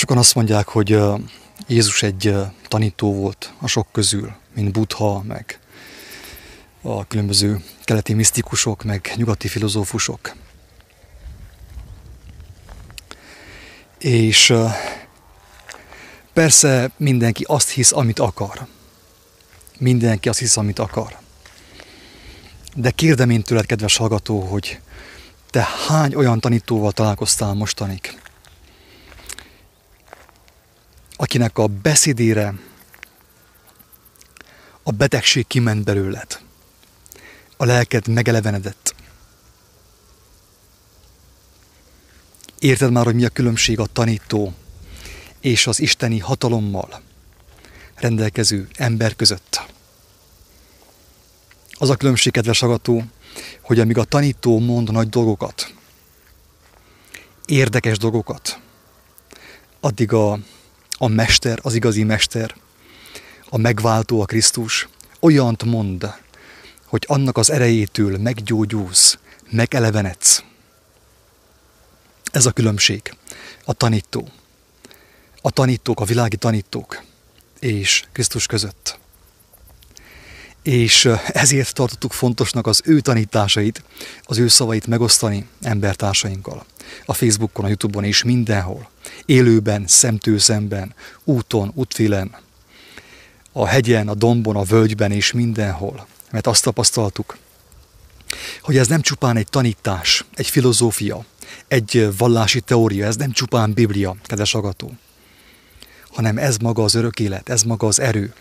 Sokan azt mondják, hogy Jézus egy tanító volt a sok közül, mint Buddha, meg a különböző keleti misztikusok, meg nyugati filozófusok. És persze mindenki azt hisz, amit akar. Mindenki azt hisz, amit akar. De kérdem én tőled, kedves hallgató, hogy te hány olyan tanítóval találkoztál mostanig, akinek a beszédére a betegség kiment belőled, a lelked megelevenedett. Érted már, hogy mi a különbség a tanító és az isteni hatalommal rendelkező ember között? Az a különbség, kedves agató, hogy amíg a tanító mond nagy dolgokat, érdekes dolgokat, addig a, a mester, az igazi mester, a megváltó, a Krisztus olyant mond, hogy annak az erejétől meggyógyulsz, megelevenedsz. Ez a különbség. A tanító. A tanítók, a világi tanítók és Krisztus között és ezért tartottuk fontosnak az ő tanításait, az ő szavait megosztani embertársainkkal. A Facebookon, a Youtube-on és mindenhol. Élőben, szemtől szemben, úton, útfilen, a hegyen, a dombon, a völgyben és mindenhol. Mert azt tapasztaltuk, hogy ez nem csupán egy tanítás, egy filozófia, egy vallási teória, ez nem csupán Biblia, kedves agató, hanem ez maga az örök élet, ez maga az erő,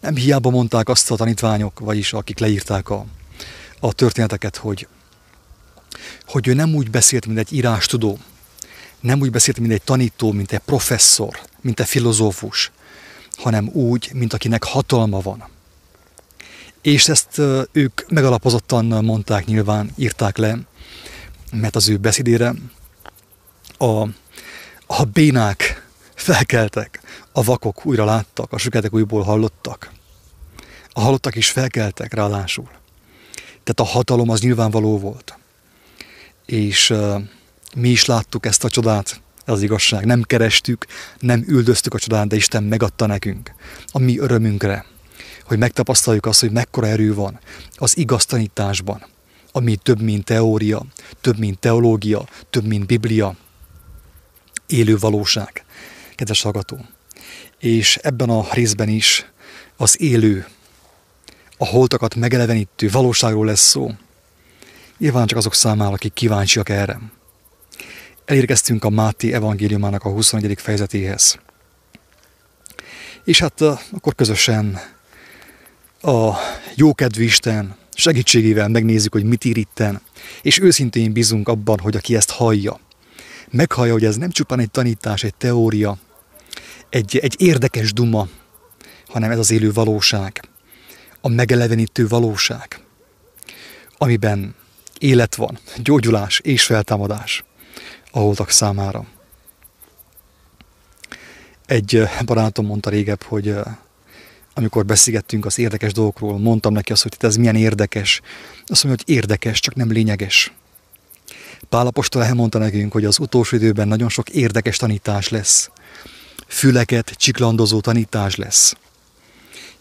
nem hiába mondták azt a tanítványok, vagyis akik leírták a, a történeteket, hogy, hogy ő nem úgy beszélt, mint egy írástudó, nem úgy beszélt, mint egy tanító, mint egy professzor, mint egy filozófus, hanem úgy, mint akinek hatalma van. És ezt ők megalapozottan mondták nyilván, írták le, mert az ő beszédére a, a bénák felkeltek, a vakok újra láttak, a süketek újból hallottak. A halottak is felkeltek ráadásul. Tehát a hatalom az nyilvánvaló volt. És mi is láttuk ezt a csodát, ez az igazság. Nem kerestük, nem üldöztük a csodát, de Isten megadta nekünk. A mi örömünkre, hogy megtapasztaljuk azt, hogy mekkora erő van az igaz tanításban, ami több, mint teória, több, mint teológia, több, mint Biblia, élő valóság. Kedves hallgató! és ebben a részben is az élő, a holtakat megelevenítő valóságról lesz szó. Nyilván csak azok számára, akik kíváncsiak erre. Elérkeztünk a Máté evangéliumának a 21. fejezetéhez. És hát akkor közösen a jókedvű Isten segítségével megnézzük, hogy mit ír itten, és őszintén bízunk abban, hogy aki ezt hallja, meghallja, hogy ez nem csupán egy tanítás, egy teória, egy, egy érdekes duma, hanem ez az élő valóság, a megelevenítő valóság, amiben élet van, gyógyulás és feltámadás a holtak számára. Egy barátom mondta régebb, hogy amikor beszélgettünk az érdekes dolgokról, mondtam neki azt, hogy ez milyen érdekes. Azt mondja, hogy érdekes, csak nem lényeges. Pálapostól elmondta nekünk, hogy az utolsó időben nagyon sok érdekes tanítás lesz füleket csiklandozó tanítás lesz.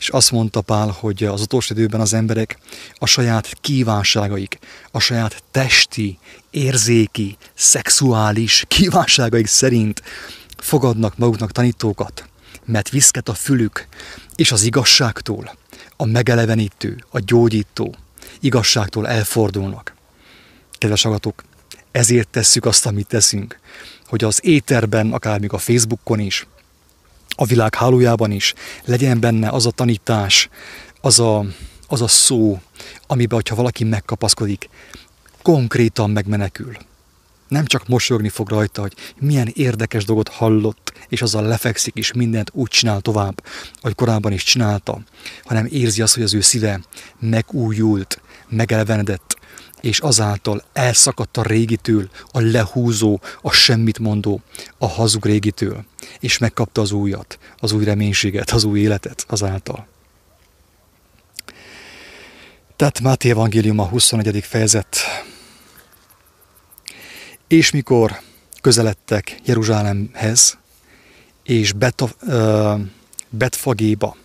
És azt mondta Pál, hogy az utolsó időben az emberek a saját kívánságaik, a saját testi, érzéki, szexuális kívánságaik szerint fogadnak maguknak tanítókat, mert viszket a fülük, és az igazságtól, a megelevenítő, a gyógyító igazságtól elfordulnak. Kedves agatok, ezért tesszük azt, amit teszünk, hogy az éterben, akár még a Facebookon is, a világ hálójában is legyen benne az a tanítás, az a, az a szó, amiben, hogyha valaki megkapaszkodik, konkrétan megmenekül. Nem csak mosolyogni fog rajta, hogy milyen érdekes dolgot hallott, és azzal lefekszik, és mindent úgy csinál tovább, ahogy korábban is csinálta, hanem érzi azt, hogy az ő szíve megújult, megelvenedett, és azáltal elszakadt a régitől, a lehúzó, a semmit mondó, a hazug régitől, és megkapta az újat, az új reménységet, az új életet azáltal. Tehát Máté Evangélium a 21. fejezet. És mikor közeledtek Jeruzsálemhez, és Beta, uh, Betfagéba,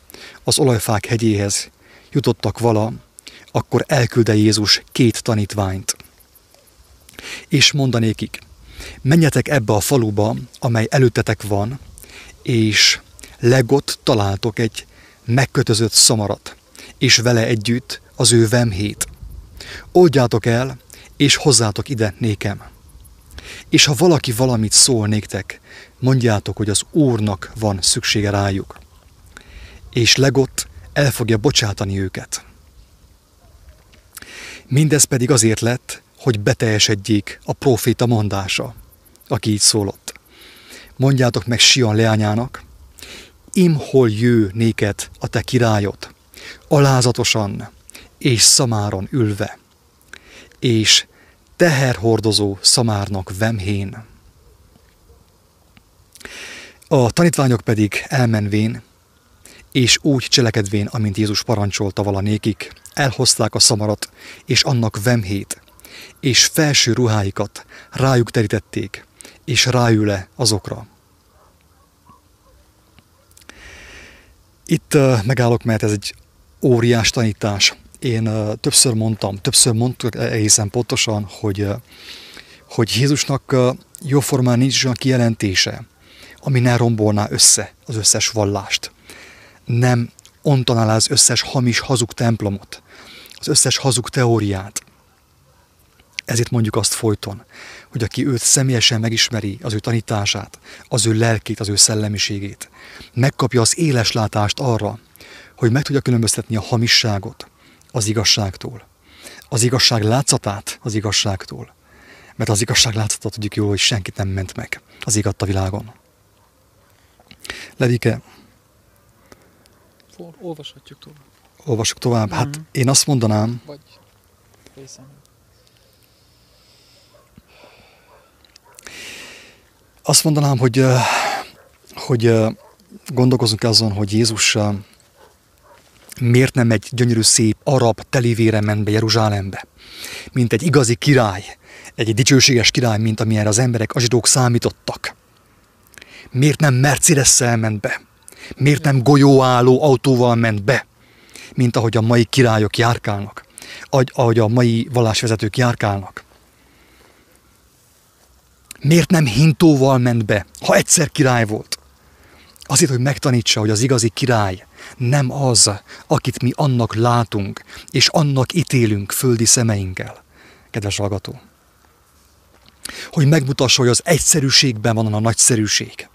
az olajfák hegyéhez jutottak vala, akkor elkülde Jézus két tanítványt. És mondanékik, menjetek ebbe a faluba, amely előttetek van, és legott találtok egy megkötözött szamarat, és vele együtt az ő vemhét. Oldjátok el, és hozzátok ide nékem. És ha valaki valamit szól néktek, mondjátok, hogy az Úrnak van szüksége rájuk. És legott el fogja bocsátani őket. Mindez pedig azért lett, hogy beteljesedjék a proféta mondása, aki így szólott. Mondjátok meg Sion leányának, imhol jő néked a te királyod, alázatosan és szamáron ülve, és teherhordozó szamárnak vemhén. A tanítványok pedig elmenvén, és úgy cselekedvén, amint Jézus parancsolta valanékik, elhozták a szamarat és annak vemhét, és felső ruháikat rájuk terítették, és ráül-e azokra. Itt uh, megállok, mert ez egy óriás tanítás. Én uh, többször mondtam, többször mondtuk egészen pontosan, hogy, uh, hogy Jézusnak jóformán nincs olyan kijelentése, ami ne rombolná össze az összes vallást. Nem ontaná az összes hamis, hazug templomot, az összes hazug teóriát. Ezért mondjuk azt folyton, hogy aki őt személyesen megismeri, az ő tanítását, az ő lelkét, az ő szellemiségét, megkapja az éles látást arra, hogy meg tudja különböztetni a hamisságot az igazságtól, az igazság látszatát az igazságtól, mert az igazság látszatát tudjuk jól, hogy senkit nem ment meg az igatt a világon. Ledike? Olvashatjuk tovább. Olvasjuk tovább. Hát mm. én azt mondanám... Vagy részem. Azt mondanám, hogy, hogy gondolkozunk azon, hogy Jézus miért nem egy gyönyörű, szép, arab telivére ment be Jeruzsálembe, mint egy igazi király, egy dicsőséges király, mint amilyen az emberek, a zsidók számítottak. Miért nem mercedes ment be? Miért nem golyóálló autóval ment be, mint ahogy a mai királyok járkálnak, ahogy a mai vallásvezetők járkálnak? Miért nem hintóval ment be, ha egyszer király volt? Azért, hogy megtanítsa, hogy az igazi király nem az, akit mi annak látunk, és annak ítélünk földi szemeinkkel. Kedves hallgató! Hogy megmutassa, hogy az egyszerűségben van a nagyszerűség.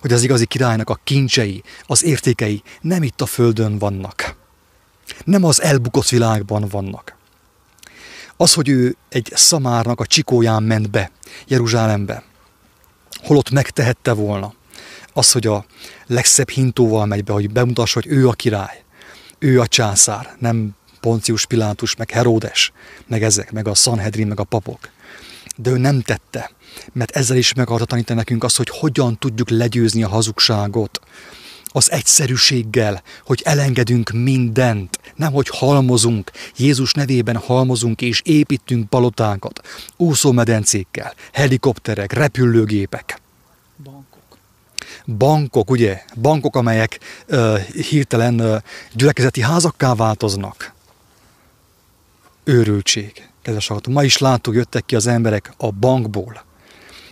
Hogy az igazi királynak a kincsei, az értékei nem itt a földön vannak. Nem az elbukott világban vannak. Az, hogy ő egy szamárnak a csikóján ment be Jeruzsálembe, holott megtehette volna, az, hogy a legszebb hintóval megy be, hogy bemutassa, hogy ő a király, ő a császár, nem Poncius Pilátus, meg Heródes, meg ezek, meg a Sanhedrin, meg a papok. De ő nem tette, mert ezzel is meg akarta tanítani nekünk azt, hogy hogyan tudjuk legyőzni a hazugságot, az egyszerűséggel, hogy elengedünk mindent, nem hogy halmozunk, Jézus nevében halmozunk és építünk palotákat, úszómedencékkel, helikopterek, repülőgépek. Bankok. Bankok, ugye? Bankok, amelyek uh, hirtelen uh, gyülekezeti házakká változnak. Őrültség, kedves hallgató. Ma is láttuk, jöttek ki az emberek a bankból.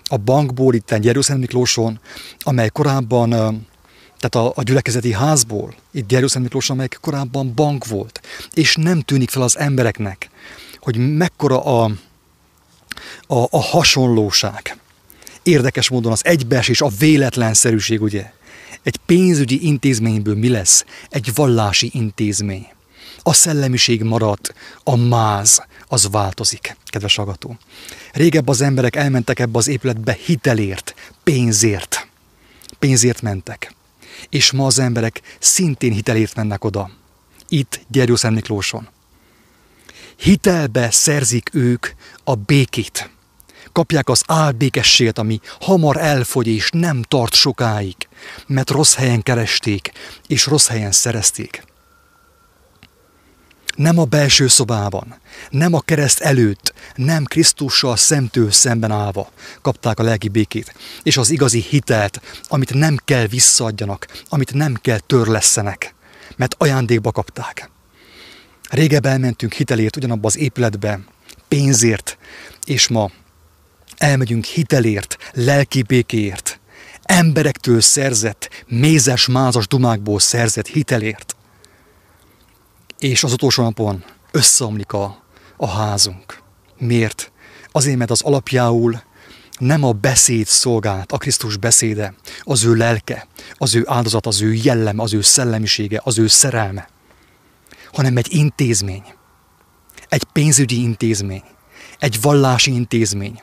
A bankból itt Jeruzsálem Miklóson, amely korábban tehát a, a gyülekezeti házból, itt Jerusalem Miklós, amely korábban bank volt, és nem tűnik fel az embereknek, hogy mekkora a, a, a hasonlóság. Érdekes módon az egybeesés, a véletlenszerűség, ugye? Egy pénzügyi intézményből mi lesz? Egy vallási intézmény. A szellemiség maradt, a máz, az változik, kedves agató. Régebb az emberek elmentek ebbe az épületbe hitelért, pénzért. Pénzért mentek és ma az emberek szintén hitelért mennek oda. Itt Gyergyószent Miklóson. Hitelbe szerzik ők a békét. Kapják az álbékességet, ami hamar elfogy és nem tart sokáig, mert rossz helyen keresték és rossz helyen szerezték. Nem a belső szobában, nem a kereszt előtt, nem Krisztussal szemtől szemben állva kapták a lelki békét, és az igazi hitelt, amit nem kell visszaadjanak, amit nem kell törlesszenek, mert ajándékba kapták. Régebb elmentünk hitelért ugyanabba az épületbe, pénzért, és ma elmegyünk hitelért, lelki békéért, emberektől szerzett, mézes, mázas dumákból szerzett hitelért. És az utolsó napon összeomlik a, a házunk. Miért? Azért, mert az alapjául nem a beszéd szolgált, a Krisztus beszéde, az ő lelke, az ő áldozat, az ő jellem, az ő szellemisége, az ő szerelme, hanem egy intézmény, egy pénzügyi intézmény, egy vallási intézmény,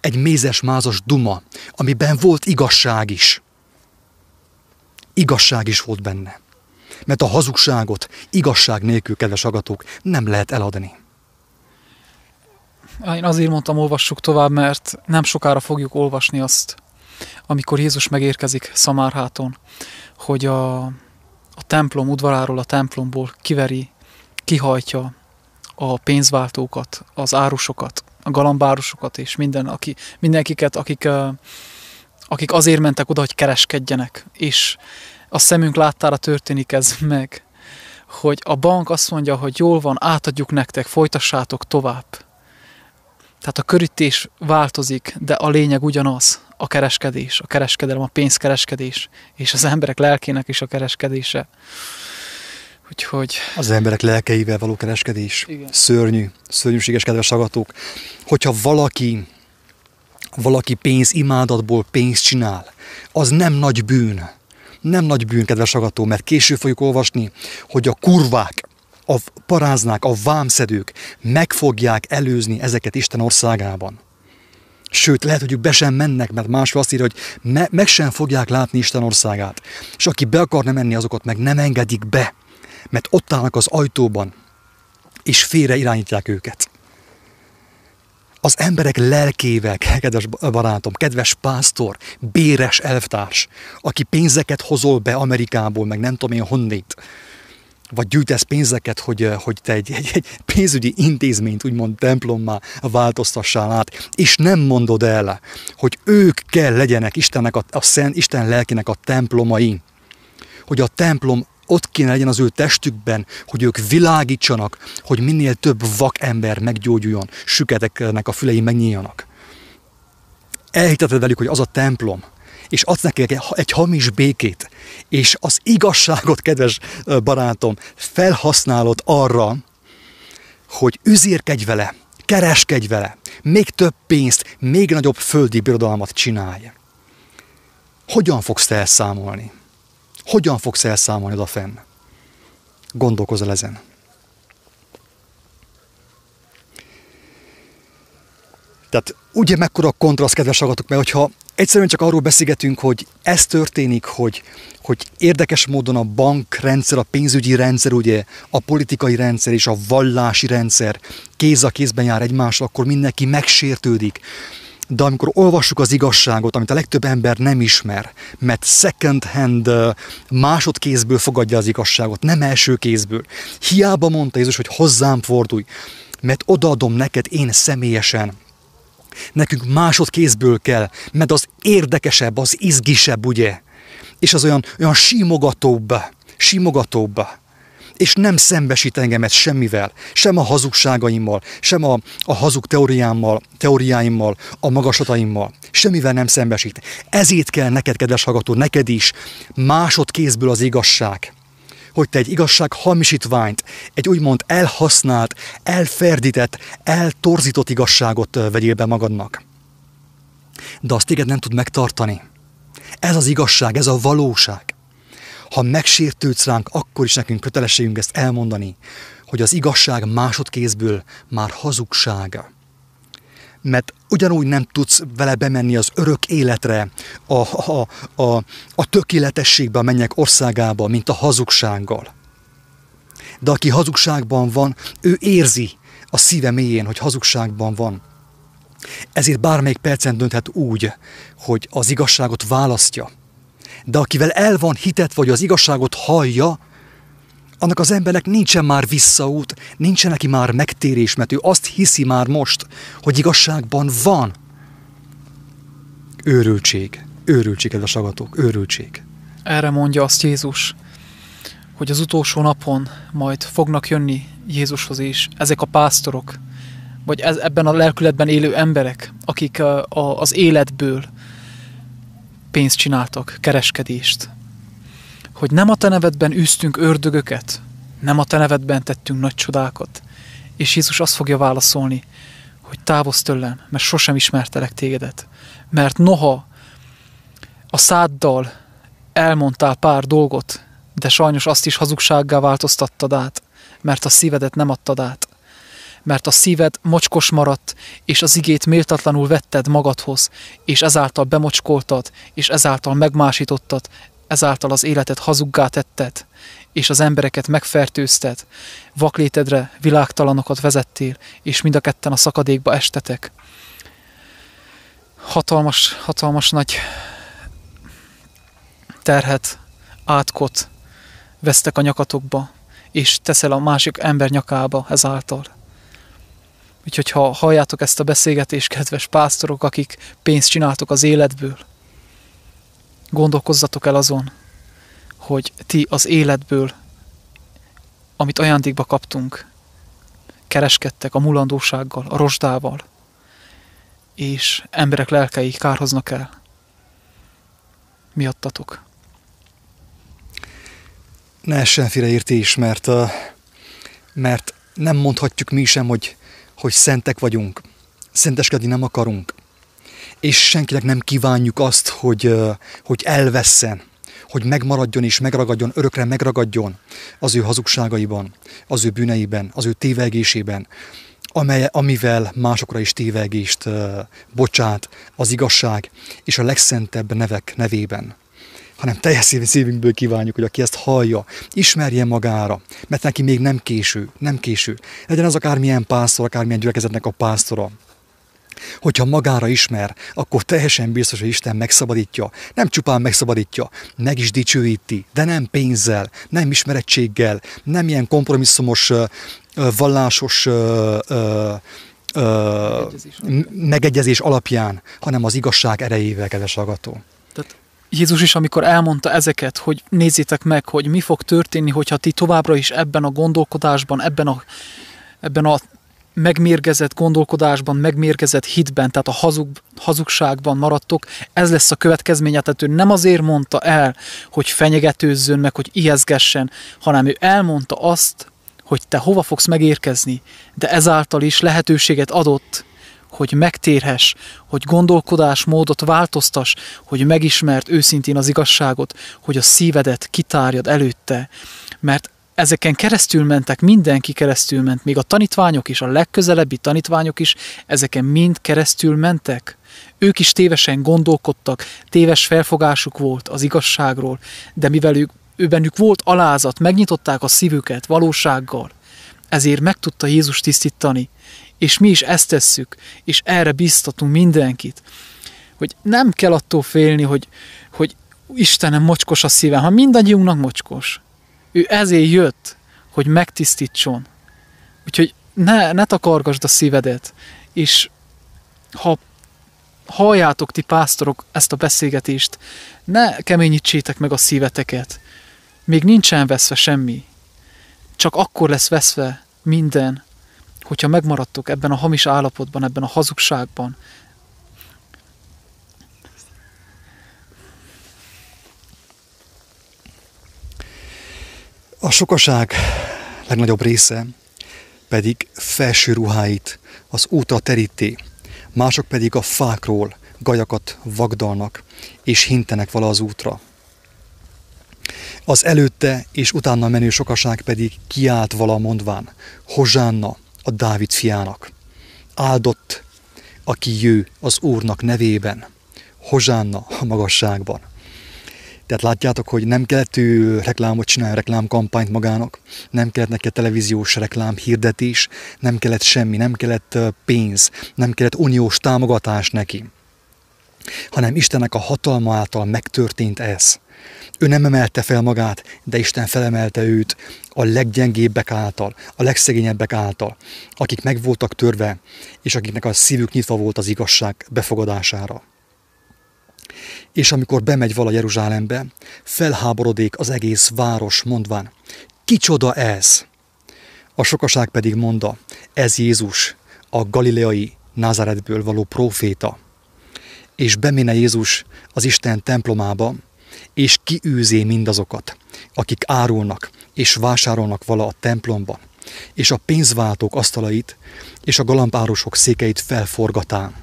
egy mézes-mázas duma, amiben volt igazság is. Igazság is volt benne. Mert a hazugságot igazság nélkül, kedves agatók, nem lehet eladni. Én azért mondtam, olvassuk tovább, mert nem sokára fogjuk olvasni azt, amikor Jézus megérkezik Szamárháton, hogy a, a templom udvaráról, a templomból kiveri, kihajtja a pénzváltókat, az árusokat, a galambárusokat és minden, aki, mindenkiket, akik, akik azért mentek oda, hogy kereskedjenek. És a szemünk láttára történik ez meg, hogy a bank azt mondja, hogy jól van, átadjuk nektek, folytassátok tovább. Tehát a körítés változik, de a lényeg ugyanaz, a kereskedés, a kereskedelem, a pénzkereskedés, és az emberek lelkének is a kereskedése. Úgyhogy... Az emberek lelkeivel való kereskedés. Igen. Szörnyű, szörnyűséges kedves agatók. Hogyha valaki, valaki pénz imádatból pénzt csinál, az nem nagy bűn. Nem nagy bűn, kedves agató, mert később fogjuk olvasni, hogy a kurvák, a paráznák, a vámszedők meg fogják előzni ezeket Isten országában. Sőt, lehet, hogy ők be sem mennek, mert másról azt írja, hogy me- meg sem fogják látni Isten országát. És aki be akarna menni, azokat meg nem engedik be mert ott állnak az ajtóban, és félre irányítják őket. Az emberek lelkével, kedves barátom, kedves pásztor, béres elvtárs, aki pénzeket hozol be Amerikából, meg nem tudom én honnét, vagy gyűjtesz pénzeket, hogy, hogy te egy, egy, egy pénzügyi intézményt, úgymond templommá változtassál át, és nem mondod el, hogy ők kell legyenek Istennek a, a Szent Isten lelkének a templomai, hogy a templom ott kéne legyen az ő testükben, hogy ők világítsanak, hogy minél több vak ember meggyógyuljon, süketeknek a fülei megnyíljanak. Elhiteted velük, hogy az a templom, és adsz nekik egy hamis békét, és az igazságot, kedves barátom, felhasználod arra, hogy üzérkedj vele, kereskedj vele, még több pénzt, még nagyobb földi birodalmat csinálj. Hogyan fogsz te elszámolni? Hogyan fogsz elszámolni oda fenn? Gondolkozol ezen. Tehát ugye mekkora kontraszt, kedves hallgatók, mert hogyha egyszerűen csak arról beszélgetünk, hogy ez történik, hogy, hogy érdekes módon a bankrendszer, a pénzügyi rendszer, ugye a politikai rendszer és a vallási rendszer kéz a kézben jár egymással, akkor mindenki megsértődik de amikor olvassuk az igazságot, amit a legtöbb ember nem ismer, mert second hand másodkézből fogadja az igazságot, nem első kézből. Hiába mondta Jézus, hogy hozzám fordulj, mert odaadom neked én személyesen. Nekünk másodkézből kell, mert az érdekesebb, az izgisebb, ugye? És az olyan, olyan simogatóbb, simogatóbb és nem szembesít engemet semmivel, sem a hazugságaimmal, sem a, a hazug teóriámmal, teóriáimmal, a magaslataimmal, semmivel nem szembesít. Ezért kell neked, kedves hallgató, neked is másodkézből az igazság hogy te egy igazság hamisítványt, egy úgymond elhasznált, elferdített, eltorzított igazságot vegyél be magadnak. De azt téged nem tud megtartani. Ez az igazság, ez a valóság. Ha megsértődsz ránk, akkor is nekünk kötelességünk ezt elmondani, hogy az igazság másodkézből már hazugsága. Mert ugyanúgy nem tudsz vele bemenni az örök életre, a, a, a, a tökéletességbe a mennyek országába, mint a hazugsággal. De aki hazugságban van, ő érzi a szíve mélyén, hogy hazugságban van. Ezért bármelyik percen dönthet úgy, hogy az igazságot választja, de akivel el van hitet, vagy az igazságot hallja, annak az embernek nincsen már visszaút, nincsen neki már megtérés, mert ő azt hiszi már most, hogy igazságban van. Őrültség, őrültség, kedves agatók, őrültség. Erre mondja azt Jézus, hogy az utolsó napon majd fognak jönni Jézushoz is ezek a pásztorok, vagy ez, ebben a lelkületben élő emberek, akik a, a, az életből pénzt csináltak, kereskedést. Hogy nem a te nevedben űztünk ördögöket, nem a te nevedben tettünk nagy csodákat. És Jézus azt fogja válaszolni, hogy távozz tőlem, mert sosem ismertelek tégedet. Mert noha a száddal elmondtál pár dolgot, de sajnos azt is hazugsággá változtattad át, mert a szívedet nem adtad át. Mert a szíved mocskos maradt, és az igét méltatlanul vetted magadhoz, és ezáltal bemocskoltad, és ezáltal megmásítottad, ezáltal az életet hazuggá tetted, és az embereket megfertőzted, vaklétedre világtalanokat vezettél, és mind a ketten a szakadékba estetek. Hatalmas, hatalmas nagy terhet, átkot vesztek a nyakatokba, és teszel a másik ember nyakába ezáltal. Úgyhogy ha halljátok ezt a beszélgetést, kedves pásztorok, akik pénzt csináltok az életből, gondolkozzatok el azon, hogy ti az életből, amit ajándékba kaptunk, kereskedtek a mulandósággal, a rozsdával, és emberek lelkei kárhoznak el. Miattatok. Ne essen értés, mert, mert nem mondhatjuk mi sem, hogy, hogy szentek vagyunk. Szenteskedni nem akarunk. És senkinek nem kívánjuk azt, hogy, hogy elvesszen, hogy megmaradjon és megragadjon, örökre megragadjon az ő hazugságaiban, az ő bűneiben, az ő tévegésében, amely, amivel másokra is tévegést bocsát az igazság és a legszentebb nevek nevében hanem teljes szívünkből kívánjuk, hogy aki ezt hallja, ismerje magára, mert neki még nem késő, nem késő. Legyen az akármilyen pásztor, akármilyen gyülekezetnek a pásztora, Hogyha magára ismer, akkor teljesen biztos, hogy Isten megszabadítja. Nem csupán megszabadítja, meg is dicsőíti, de nem pénzzel, nem ismerettséggel, nem ilyen kompromisszumos, vallásos megegyezés, alapján, hanem az igazság erejével, kedves hallgató. Jézus is, amikor elmondta ezeket, hogy nézzétek meg, hogy mi fog történni, hogyha ti továbbra is ebben a gondolkodásban, ebben a, ebben a megmérgezett gondolkodásban, megmérgezett hitben, tehát a hazug, hazugságban maradtok, ez lesz a következménye, tehát ő nem azért mondta el, hogy fenyegetőzzön meg, hogy ijeszgessen, hanem ő elmondta azt, hogy te hova fogsz megérkezni, de ezáltal is lehetőséget adott, hogy megtérhess, hogy gondolkodásmódot változtas, hogy megismert őszintén az igazságot, hogy a szívedet kitárjad előtte, mert ezeken keresztül mentek, mindenki keresztül ment, még a tanítványok is, a legközelebbi tanítványok is, ezeken mind keresztül mentek. Ők is tévesen gondolkodtak, téves felfogásuk volt az igazságról, de mivel ők, ő volt alázat, megnyitották a szívüket valósággal, ezért meg tudta Jézus tisztítani, és mi is ezt tesszük, és erre biztatunk mindenkit, hogy nem kell attól félni, hogy, hogy Istenem mocskos a szívem, ha mindannyiunknak mocskos. Ő ezért jött, hogy megtisztítson. Úgyhogy ne, ne takargasd a szívedet, és ha halljátok ti pásztorok ezt a beszélgetést, ne keményítsétek meg a szíveteket. Még nincsen veszve semmi. Csak akkor lesz veszve minden, hogyha megmaradtok ebben a hamis állapotban, ebben a hazugságban, A sokaság legnagyobb része pedig felső ruháit az útra teríti, mások pedig a fákról gajakat vagdalnak, és hintenek vala az útra. Az előtte és utána menő sokaság pedig kiált vala mondván, Hozsánna a Dávid fiának. Áldott, aki jő az Úrnak nevében, Hozsánna a magasságban. Tehát látjátok, hogy nem kellett ő reklámot csinálni, reklámkampányt magának, nem kellett neki televíziós reklám hirdetés, nem kellett semmi, nem kellett pénz, nem kellett uniós támogatás neki. hanem Istennek a hatalma által megtörtént ez. Ő nem emelte fel magát, de Isten felemelte őt a leggyengébbek által, a legszegényebbek által, akik meg voltak törve, és akiknek a szívük nyitva volt az igazság befogadására. És amikor bemegy vala Jeruzsálembe, felháborodik az egész város, mondván, kicsoda ez? A sokaság pedig mondta, ez Jézus, a galileai Názáretből való próféta. És beméne Jézus az Isten templomába, és kiűzé mindazokat, akik árulnak és vásárolnak vala a templomban, és a pénzváltók asztalait és a galambárosok székeit felforgatán.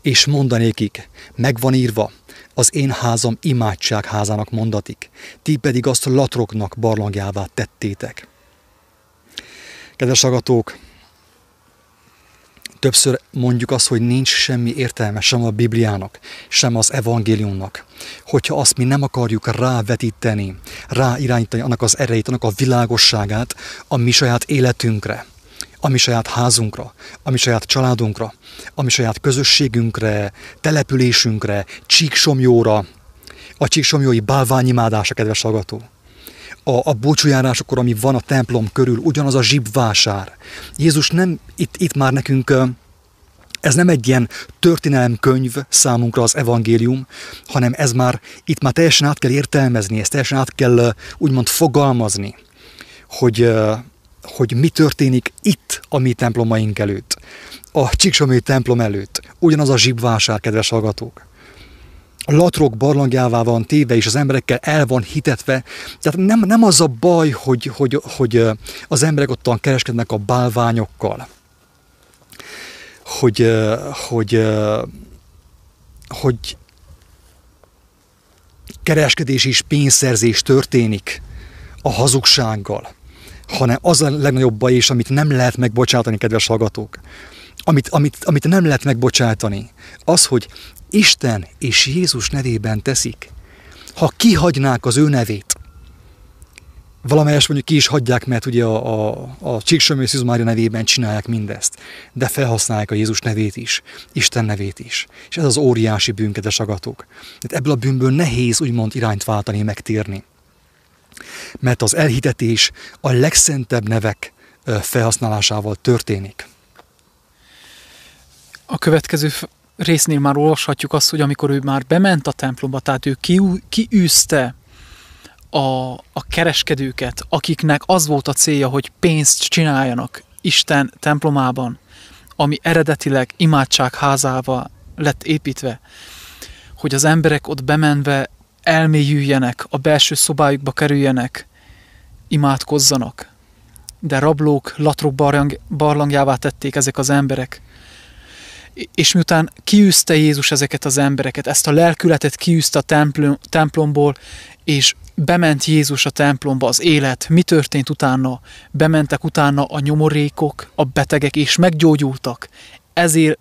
És mondanékik, megvan írva, az én házam imádság házának mondatik, ti pedig azt latroknak barlangjává tettétek. Kedves agatók, Többször mondjuk azt, hogy nincs semmi értelme sem a Bibliának, sem az evangéliumnak. Hogyha azt mi nem akarjuk rávetíteni, ráirányítani annak az erejét, annak a világosságát a mi saját életünkre, a mi saját házunkra, a mi saját családunkra, a mi saját közösségünkre, településünkre, csíksomjóra, a csíksomjói bálványimádása, kedves hallgató a, a búcsújárásokor, ami van a templom körül, ugyanaz a zsibvásár. Jézus nem, itt, itt már nekünk ez nem egy ilyen történelemkönyv számunkra az evangélium, hanem ez már, itt már teljesen át kell értelmezni, ezt teljesen át kell úgymond fogalmazni, hogy, hogy mi történik itt a mi templomaink előtt, a Csíksomői templom előtt. Ugyanaz a zsibvásár, kedves hallgatók latrok barlangjává van téve, és az emberekkel el van hitetve. Tehát nem, nem az a baj, hogy, hogy, hogy az emberek ottan kereskednek a bálványokkal, hogy, hogy, hogy kereskedés és pénzszerzés történik a hazugsággal, hanem az a legnagyobb baj is, amit nem lehet megbocsátani, kedves hallgatók, amit, amit, amit nem lehet megbocsátani, az, hogy Isten és Jézus nevében teszik, ha kihagynák az ő nevét, valamelyes mondjuk ki is hagyják, mert ugye a, a, a Csíksömő Mária nevében csinálják mindezt, de felhasználják a Jézus nevét is, Isten nevét is. És ez az óriási bűnkedes agatok. Tehát ebből a bűnből nehéz úgymond irányt váltani, megtérni. Mert az elhitetés a legszentebb nevek felhasználásával történik. A következő résznél már olvashatjuk azt, hogy amikor ő már bement a templomba, tehát ő ki, kiűzte a, a kereskedőket, akiknek az volt a célja, hogy pénzt csináljanak Isten templomában, ami eredetileg imádság házával lett építve, hogy az emberek ott bemenve elmélyüljenek, a belső szobájukba kerüljenek, imádkozzanak. De rablók, latrok barlang, barlangjává tették ezek az emberek, és miután kiűzte Jézus ezeket az embereket, ezt a lelkületet kiűzte a templom, templomból, és bement Jézus a templomba, az élet, mi történt utána? Bementek utána a nyomorékok, a betegek, és meggyógyultak. Ezért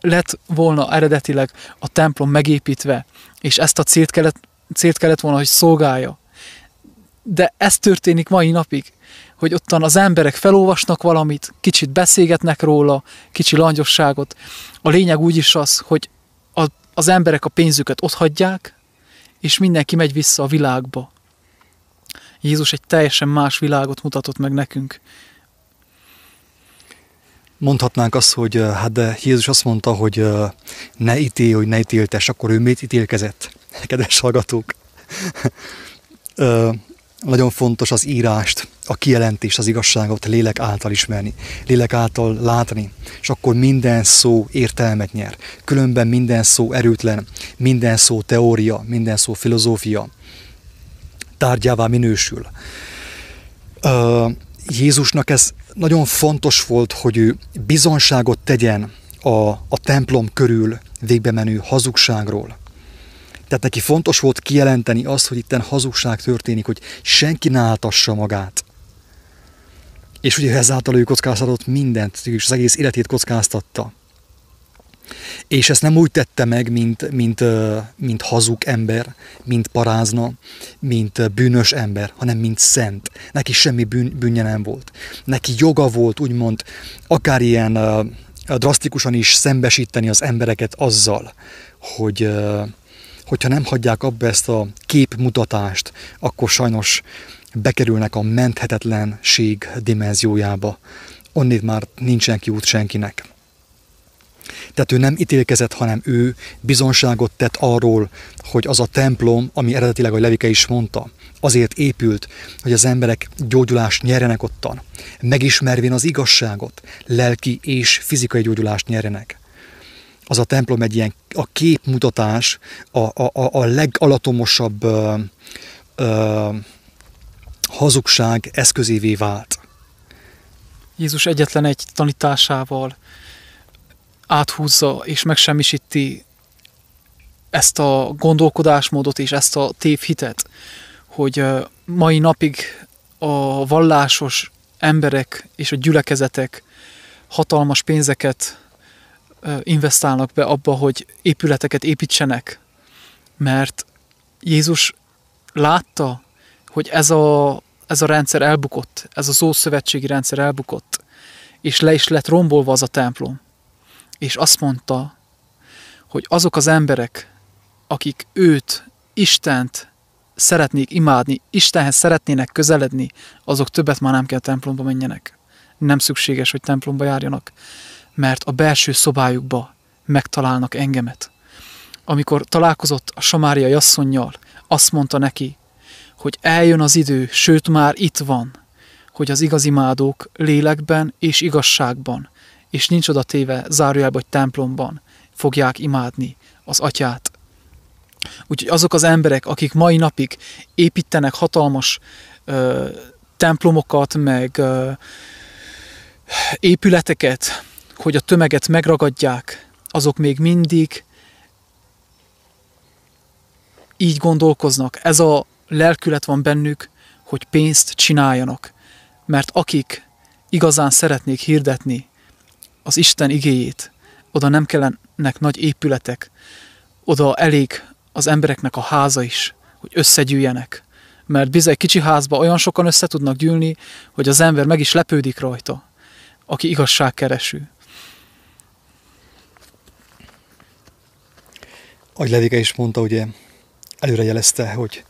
lett volna eredetileg a templom megépítve, és ezt a célt kellett, célt kellett volna, hogy szolgálja. De ez történik mai napig hogy ottan az emberek felolvasnak valamit, kicsit beszélgetnek róla, kicsi langyosságot. A lényeg úgy is az, hogy a, az emberek a pénzüket otthagyják, és mindenki megy vissza a világba. Jézus egy teljesen más világot mutatott meg nekünk. Mondhatnánk azt, hogy hát de Jézus azt mondta, hogy ne ítélj, hogy ne ítéltes, akkor ő mit ítélkezett? Kedves hallgatók! nagyon fontos az írást, a kijelentést, az igazságot lélek által ismerni, lélek által látni, és akkor minden szó értelmet nyer. Különben minden szó erőtlen, minden szó teória, minden szó filozófia tárgyává minősül. Jézusnak ez nagyon fontos volt, hogy ő bizonságot tegyen a, a templom körül végbe menő hazugságról, tehát neki fontos volt kijelenteni azt, hogy itten hazugság történik, hogy senki ne áltassa magát. És ugye ezáltal ő kockáztatott mindent, és az egész életét kockáztatta. És ezt nem úgy tette meg, mint, mint, mint hazug ember, mint parázna, mint bűnös ember, hanem mint szent. Neki semmi bűn, bűnje nem volt. Neki joga volt, úgymond, akár ilyen drasztikusan is szembesíteni az embereket azzal, hogy hogyha nem hagyják abba ezt a képmutatást, akkor sajnos bekerülnek a menthetetlenség dimenziójába. Onnét már nincsen kiút senkinek. Tehát ő nem ítélkezett, hanem ő bizonságot tett arról, hogy az a templom, ami eredetileg a Levike is mondta, azért épült, hogy az emberek gyógyulást nyerjenek ottan, megismervén az igazságot, lelki és fizikai gyógyulást nyerjenek. Az a templom egy ilyen a képmutatás, a, a, a legalatomosabb ö, ö, hazugság eszközévé vált. Jézus egyetlen egy tanításával áthúzza és megsemmisíti ezt a gondolkodásmódot és ezt a tévhitet, hogy mai napig a vallásos emberek és a gyülekezetek hatalmas pénzeket investálnak be abba, hogy épületeket építsenek, mert Jézus látta, hogy ez a, ez a rendszer elbukott, ez az ószövetségi rendszer elbukott, és le is lett rombolva az a templom. És azt mondta, hogy azok az emberek, akik őt, Istent szeretnék imádni, Istenhez szeretnének közeledni, azok többet már nem kell templomba menjenek. Nem szükséges, hogy templomba járjanak, mert a belső szobájukba megtalálnak engemet. Amikor találkozott a Samária asszonynal, azt mondta neki, hogy eljön az idő, sőt már itt van, hogy az igazimádók lélekben és igazságban, és nincs oda téve zárójelben, hogy templomban fogják imádni az atyát. Úgyhogy azok az emberek, akik mai napig építenek hatalmas ö, templomokat, meg ö, épületeket, hogy a tömeget megragadják, azok még mindig így gondolkoznak. Ez a lelkület van bennük, hogy pénzt csináljanak. Mert akik igazán szeretnék hirdetni az Isten igéjét, oda nem kellenek nagy épületek, oda elég az embereknek a háza is, hogy összegyűjjenek. Mert bizony kicsi házba olyan sokan össze tudnak gyűlni, hogy az ember meg is lepődik rajta, aki igazságkereső. Ahogy Levike is mondta, ugye előrejelezte, hogy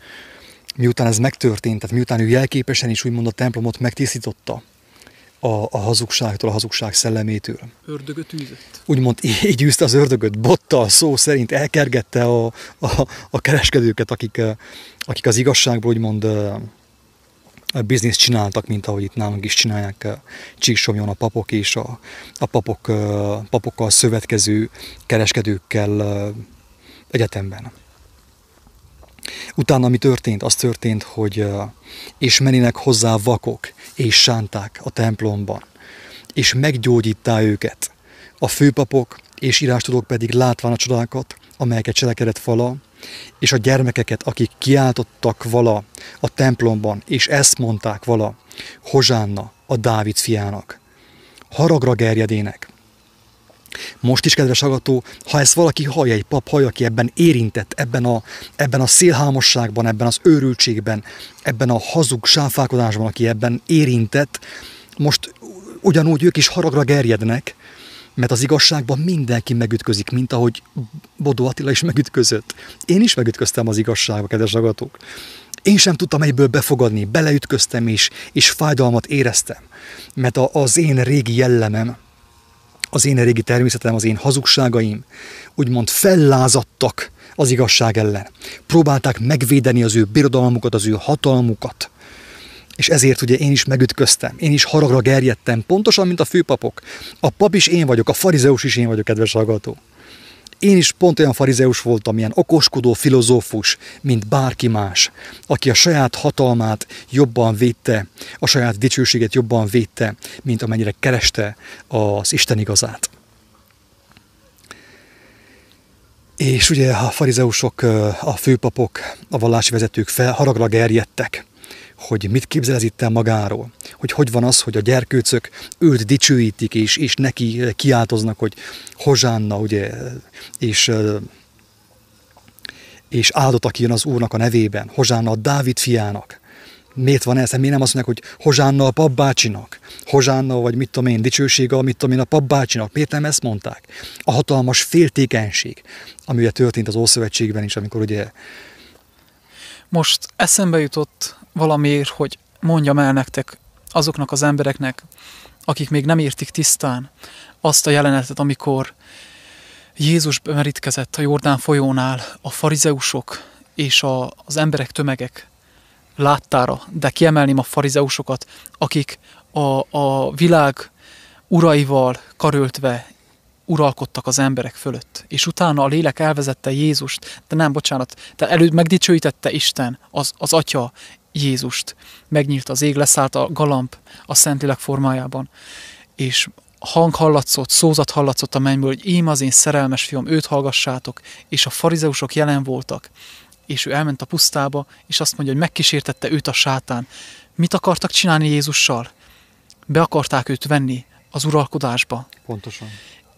miután ez megtörtént, tehát miután ő jelképesen is úgymond a templomot megtisztította a, a hazugságtól, a hazugság szellemétől. Ördögöt űzött. Úgymond így űzte az ördögöt, bottal, szó szerint elkergette a, a, a kereskedőket, akik, akik az igazságból úgymond a bizniszt csináltak, mint ahogy itt nálunk is csinálják Csíksomjon a papok és a, a papok, papokkal szövetkező kereskedőkkel egyetemben. Utána mi történt? Az történt, hogy és meninek hozzá vakok és sánták a templomban, és meggyógyítá őket. A főpapok és írástudók pedig látván a csodákat, amelyeket cselekedett vala, és a gyermekeket, akik kiáltottak vala a templomban, és ezt mondták vala, Hozsánna a Dávid fiának. Haragra gerjedének, most is, kedves hallgató, ha ezt valaki hallja, egy pap hallja, aki ebben érintett, ebben a, ebben a szélhámosságban, ebben az őrültségben, ebben a hazug sáfálkodásban, aki ebben érintett, most ugyanúgy ők is haragra gerjednek, mert az igazságban mindenki megütközik, mint ahogy Bodó Attila is megütközött. Én is megütköztem az igazságba, kedves hallgatók. Én sem tudtam egyből befogadni, beleütköztem és, és fájdalmat éreztem, mert az én régi jellemem, az én régi természetem, az én hazugságaim úgymond fellázadtak az igazság ellen. Próbálták megvédeni az ő birodalmukat, az ő hatalmukat. És ezért ugye én is megütköztem, én is haragra gerjedtem, pontosan, mint a főpapok. A pap is én vagyok, a farizeus is én vagyok, kedves hallgató. Én is pont olyan farizeus voltam, ilyen okoskodó filozófus, mint bárki más, aki a saját hatalmát jobban védte, a saját dicsőséget jobban védte, mint amennyire kereste az Isten igazát. És ugye a farizeusok, a főpapok, a vallási vezetők fel, haragra gerjedtek, hogy mit képzel ez itt magáról, hogy hogy van az, hogy a gyerkőcök őt dicsőítik, és, és neki kiáltoznak, hogy hozsánna, ugye, és, és áldott, aki jön az Úrnak a nevében, hozsánna a Dávid fiának. Miért van ez? Miért nem azt mondják, hogy hozsánna a papbácsinak? Hozsánna, vagy mit tudom én, dicsősége, mit tudom én, a papbácsinak. Miért nem ezt mondták? A hatalmas féltékenység, ami ugye történt az Ószövetségben is, amikor ugye... Most eszembe jutott valamiért, hogy mondjam el nektek azoknak az embereknek, akik még nem értik tisztán azt a jelenetet, amikor Jézus bemerítkezett a Jordán folyónál, a farizeusok és a, az emberek tömegek láttára, de kiemelném a farizeusokat, akik a, a világ uraival karöltve uralkodtak az emberek fölött. És utána a lélek elvezette Jézust, de nem, bocsánat, de előtt megdicsőítette Isten, az, az Atya Jézust. Megnyílt az ég, leszállt a galamb a Szentlélek formájában. És hang hallatszott, szózat hallatszott a mennyből, hogy én az én szerelmes fiam, őt hallgassátok, és a farizeusok jelen voltak, és ő elment a pusztába, és azt mondja, hogy megkísértette őt a sátán. Mit akartak csinálni Jézussal? Be akarták őt venni az uralkodásba. Pontosan.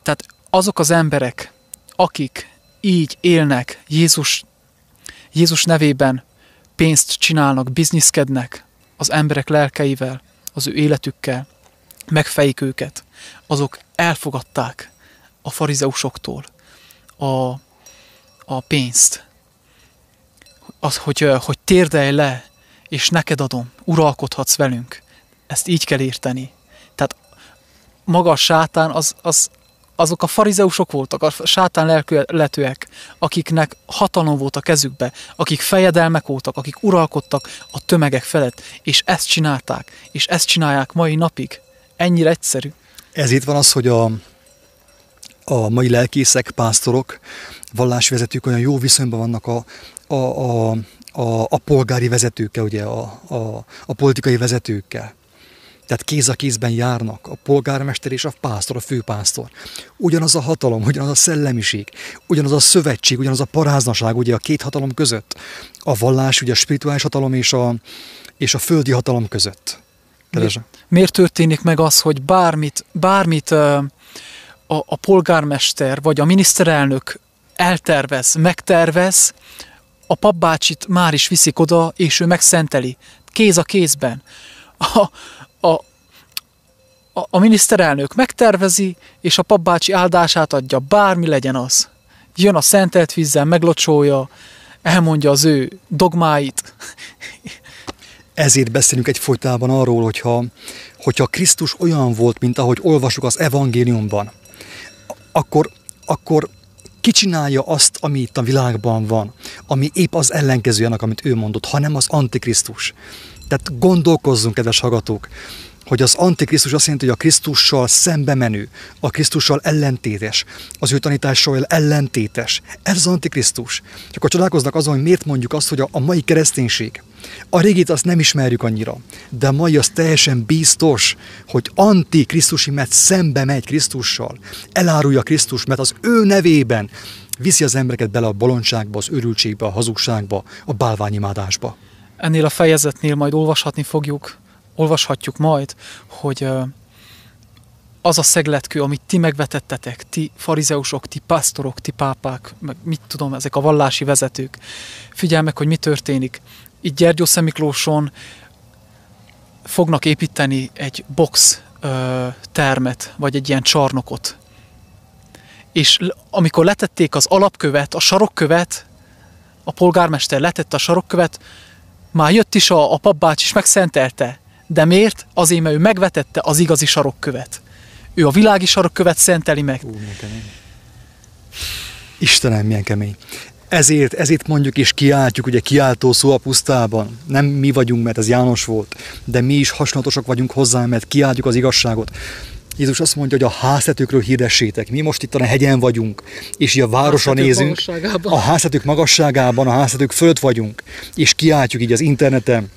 Tehát azok az emberek, akik így élnek Jézus, Jézus nevében, pénzt csinálnak, bizniszkednek az emberek lelkeivel, az ő életükkel, megfejik őket, azok elfogadták a farizeusoktól a, a pénzt. Az, hogy, hogy térdelj le, és neked adom, uralkodhatsz velünk. Ezt így kell érteni. Tehát maga a sátán az, az, azok a farizeusok voltak, a sátán lelkületűek, akiknek hatalom volt a kezükbe, akik fejedelmek voltak, akik uralkodtak a tömegek felett, és ezt csinálták, és ezt csinálják mai napig. Ennyire egyszerű. Ez itt van az, hogy a, a mai lelkészek, pásztorok, vallásvezetők olyan jó viszonyban vannak a, a, a, a, a polgári vezetőkkel, ugye a, a, a politikai vezetőkkel. Tehát kéz a kézben járnak a polgármester és a pásztor, a főpásztor. Ugyanaz a hatalom, ugyanaz a szellemiség, ugyanaz a szövetség, ugyanaz a paráznaság ugye a két hatalom között. A vallás, ugye a spirituális hatalom és a, és a földi hatalom között. Miért, miért történik meg az, hogy bármit, bármit a, a polgármester vagy a miniszterelnök eltervez, megtervez, a papbácsit már is viszik oda, és ő megszenteli. Kéz a kézben. A, a, a, miniszterelnök megtervezi, és a papbácsi áldását adja, bármi legyen az. Jön a szentelt vízzel, meglocsolja, elmondja az ő dogmáit. Ezért beszélünk egy folytában arról, hogyha, hogyha Krisztus olyan volt, mint ahogy olvasjuk az evangéliumban, akkor, akkor kicsinálja azt, ami itt a világban van, ami épp az ellenkezője annak, amit ő mondott, hanem az Antikrisztus. Tehát gondolkozzunk, kedves hallgatók, hogy az Antikrisztus azt jelenti, hogy a Krisztussal szembe menő, a Krisztussal ellentétes, az ő tanítással ellentétes. Ez az Antikrisztus. Csak akkor csodálkoznak azon, hogy miért mondjuk azt, hogy a, mai kereszténység, a régit azt nem ismerjük annyira, de a mai az teljesen biztos, hogy antikrisztusi, mert szembe megy Krisztussal, elárulja Krisztus, mert az ő nevében viszi az embereket bele a bolondságba, az örültségbe, a hazugságba, a bálványimádásba. Ennél a fejezetnél majd olvashatni fogjuk, olvashatjuk majd, hogy az a szegletkő, amit ti megvetettetek, ti farizeusok, ti pásztorok, ti pápák, meg mit tudom, ezek a vallási vezetők, figyelj hogy mi történik. Itt Gyergyó Szemiklóson fognak építeni egy box ö, termet, vagy egy ilyen csarnokot. És amikor letették az alapkövet, a sarokkövet, a polgármester letette a sarokkövet, már jött is a, a papbács is megszentelte. De miért? Azért, mert ő megvetette az igazi sarokkövet. Ő a világi sarokkövet szenteli meg. Ú, milyen kemény. Istenem, milyen kemény. Ezért, ezért mondjuk és kiáltjuk, ugye kiáltó szó a pusztában. Nem mi vagyunk, mert ez János volt, de mi is hasonlatosak vagyunk hozzá, mert kiáltjuk az igazságot. Jézus azt mondja, hogy a háztetőkről hirdessétek. Mi most itt a hegyen vagyunk, és így a városra nézünk. A háztetők magasságában, a háztetők fölött vagyunk, és kiáltjuk így az interneten,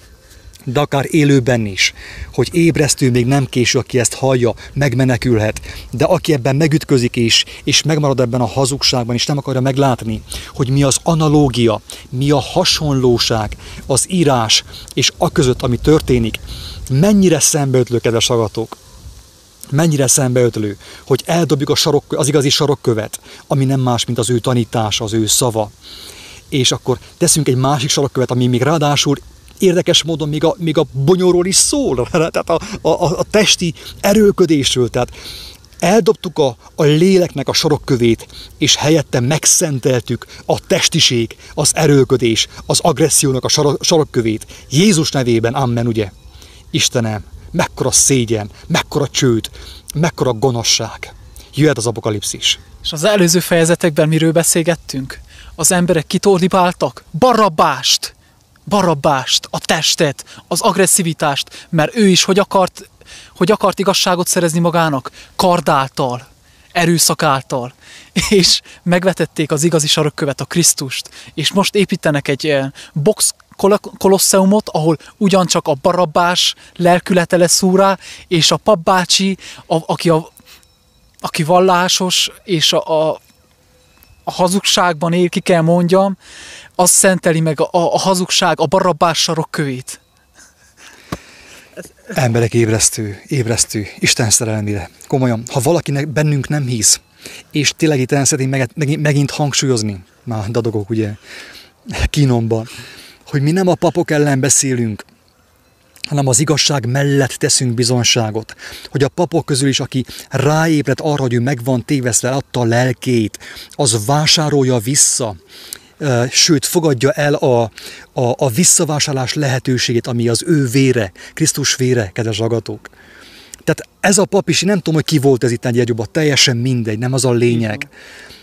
de akár élőben is, hogy ébresztő még nem késő, aki ezt hallja, megmenekülhet, de aki ebben megütközik is, és megmarad ebben a hazugságban, és nem akarja meglátni, hogy mi az analógia, mi a hasonlóság, az írás és a között, ami történik, mennyire szembeötlő, kedves agatok, mennyire szembeötlő, hogy eldobjuk a sarok, az igazi sarokkövet, ami nem más, mint az ő tanítása, az ő szava. És akkor teszünk egy másik sarokkövet, ami még ráadásul érdekes módon még a, még a bonyolról is szól, tehát a, a, a testi erőködésről, tehát eldobtuk a, a léleknek a sarokkövét, és helyette megszenteltük a testiség, az erőködés, az agressziónak a sarokkövét. Jézus nevében, amen, ugye? Istenem, mekkora szégyen, mekkora csőd, mekkora gonoszság. Jöhet az apokalipszis. És az előző fejezetekben miről beszélgettünk? Az emberek kitordibáltak Barabbást! Barabbást, a testet, az agresszivitást, mert ő is hogy akart, hogy akart igazságot szerezni magának? Kardáltal, erőszak által. És megvetették az igazi sarokkövet, a Krisztust. És most építenek egy box kolosseumot, ahol ugyancsak a barabbás lelkülete lesz úrá, és a papbácsi, a, aki, a, aki vallásos, és a, a, a hazugságban él, ki kell mondjam, az szenteli meg a, a hazugság, a barabbás sarokkövét. Emberek ébresztő, ébresztő, Isten szerelmére. Komolyan, ha valakinek bennünk nem hisz, és tényleg itt szeretném megint, megint hangsúlyozni, már dadogok ugye kínomban, hogy mi nem a papok ellen beszélünk, hanem az igazság mellett teszünk bizonságot. Hogy a papok közül is, aki ráébred arra, hogy ő meg van adta a lelkét, az vásárolja vissza, sőt, fogadja el a, a, a visszavásárlás lehetőségét, ami az ő vére, Krisztus vére, kedves agatók. Tehát ez a pap is, nem tudom, hogy ki volt ez itt egy jobban, teljesen mindegy, nem az a lényeg,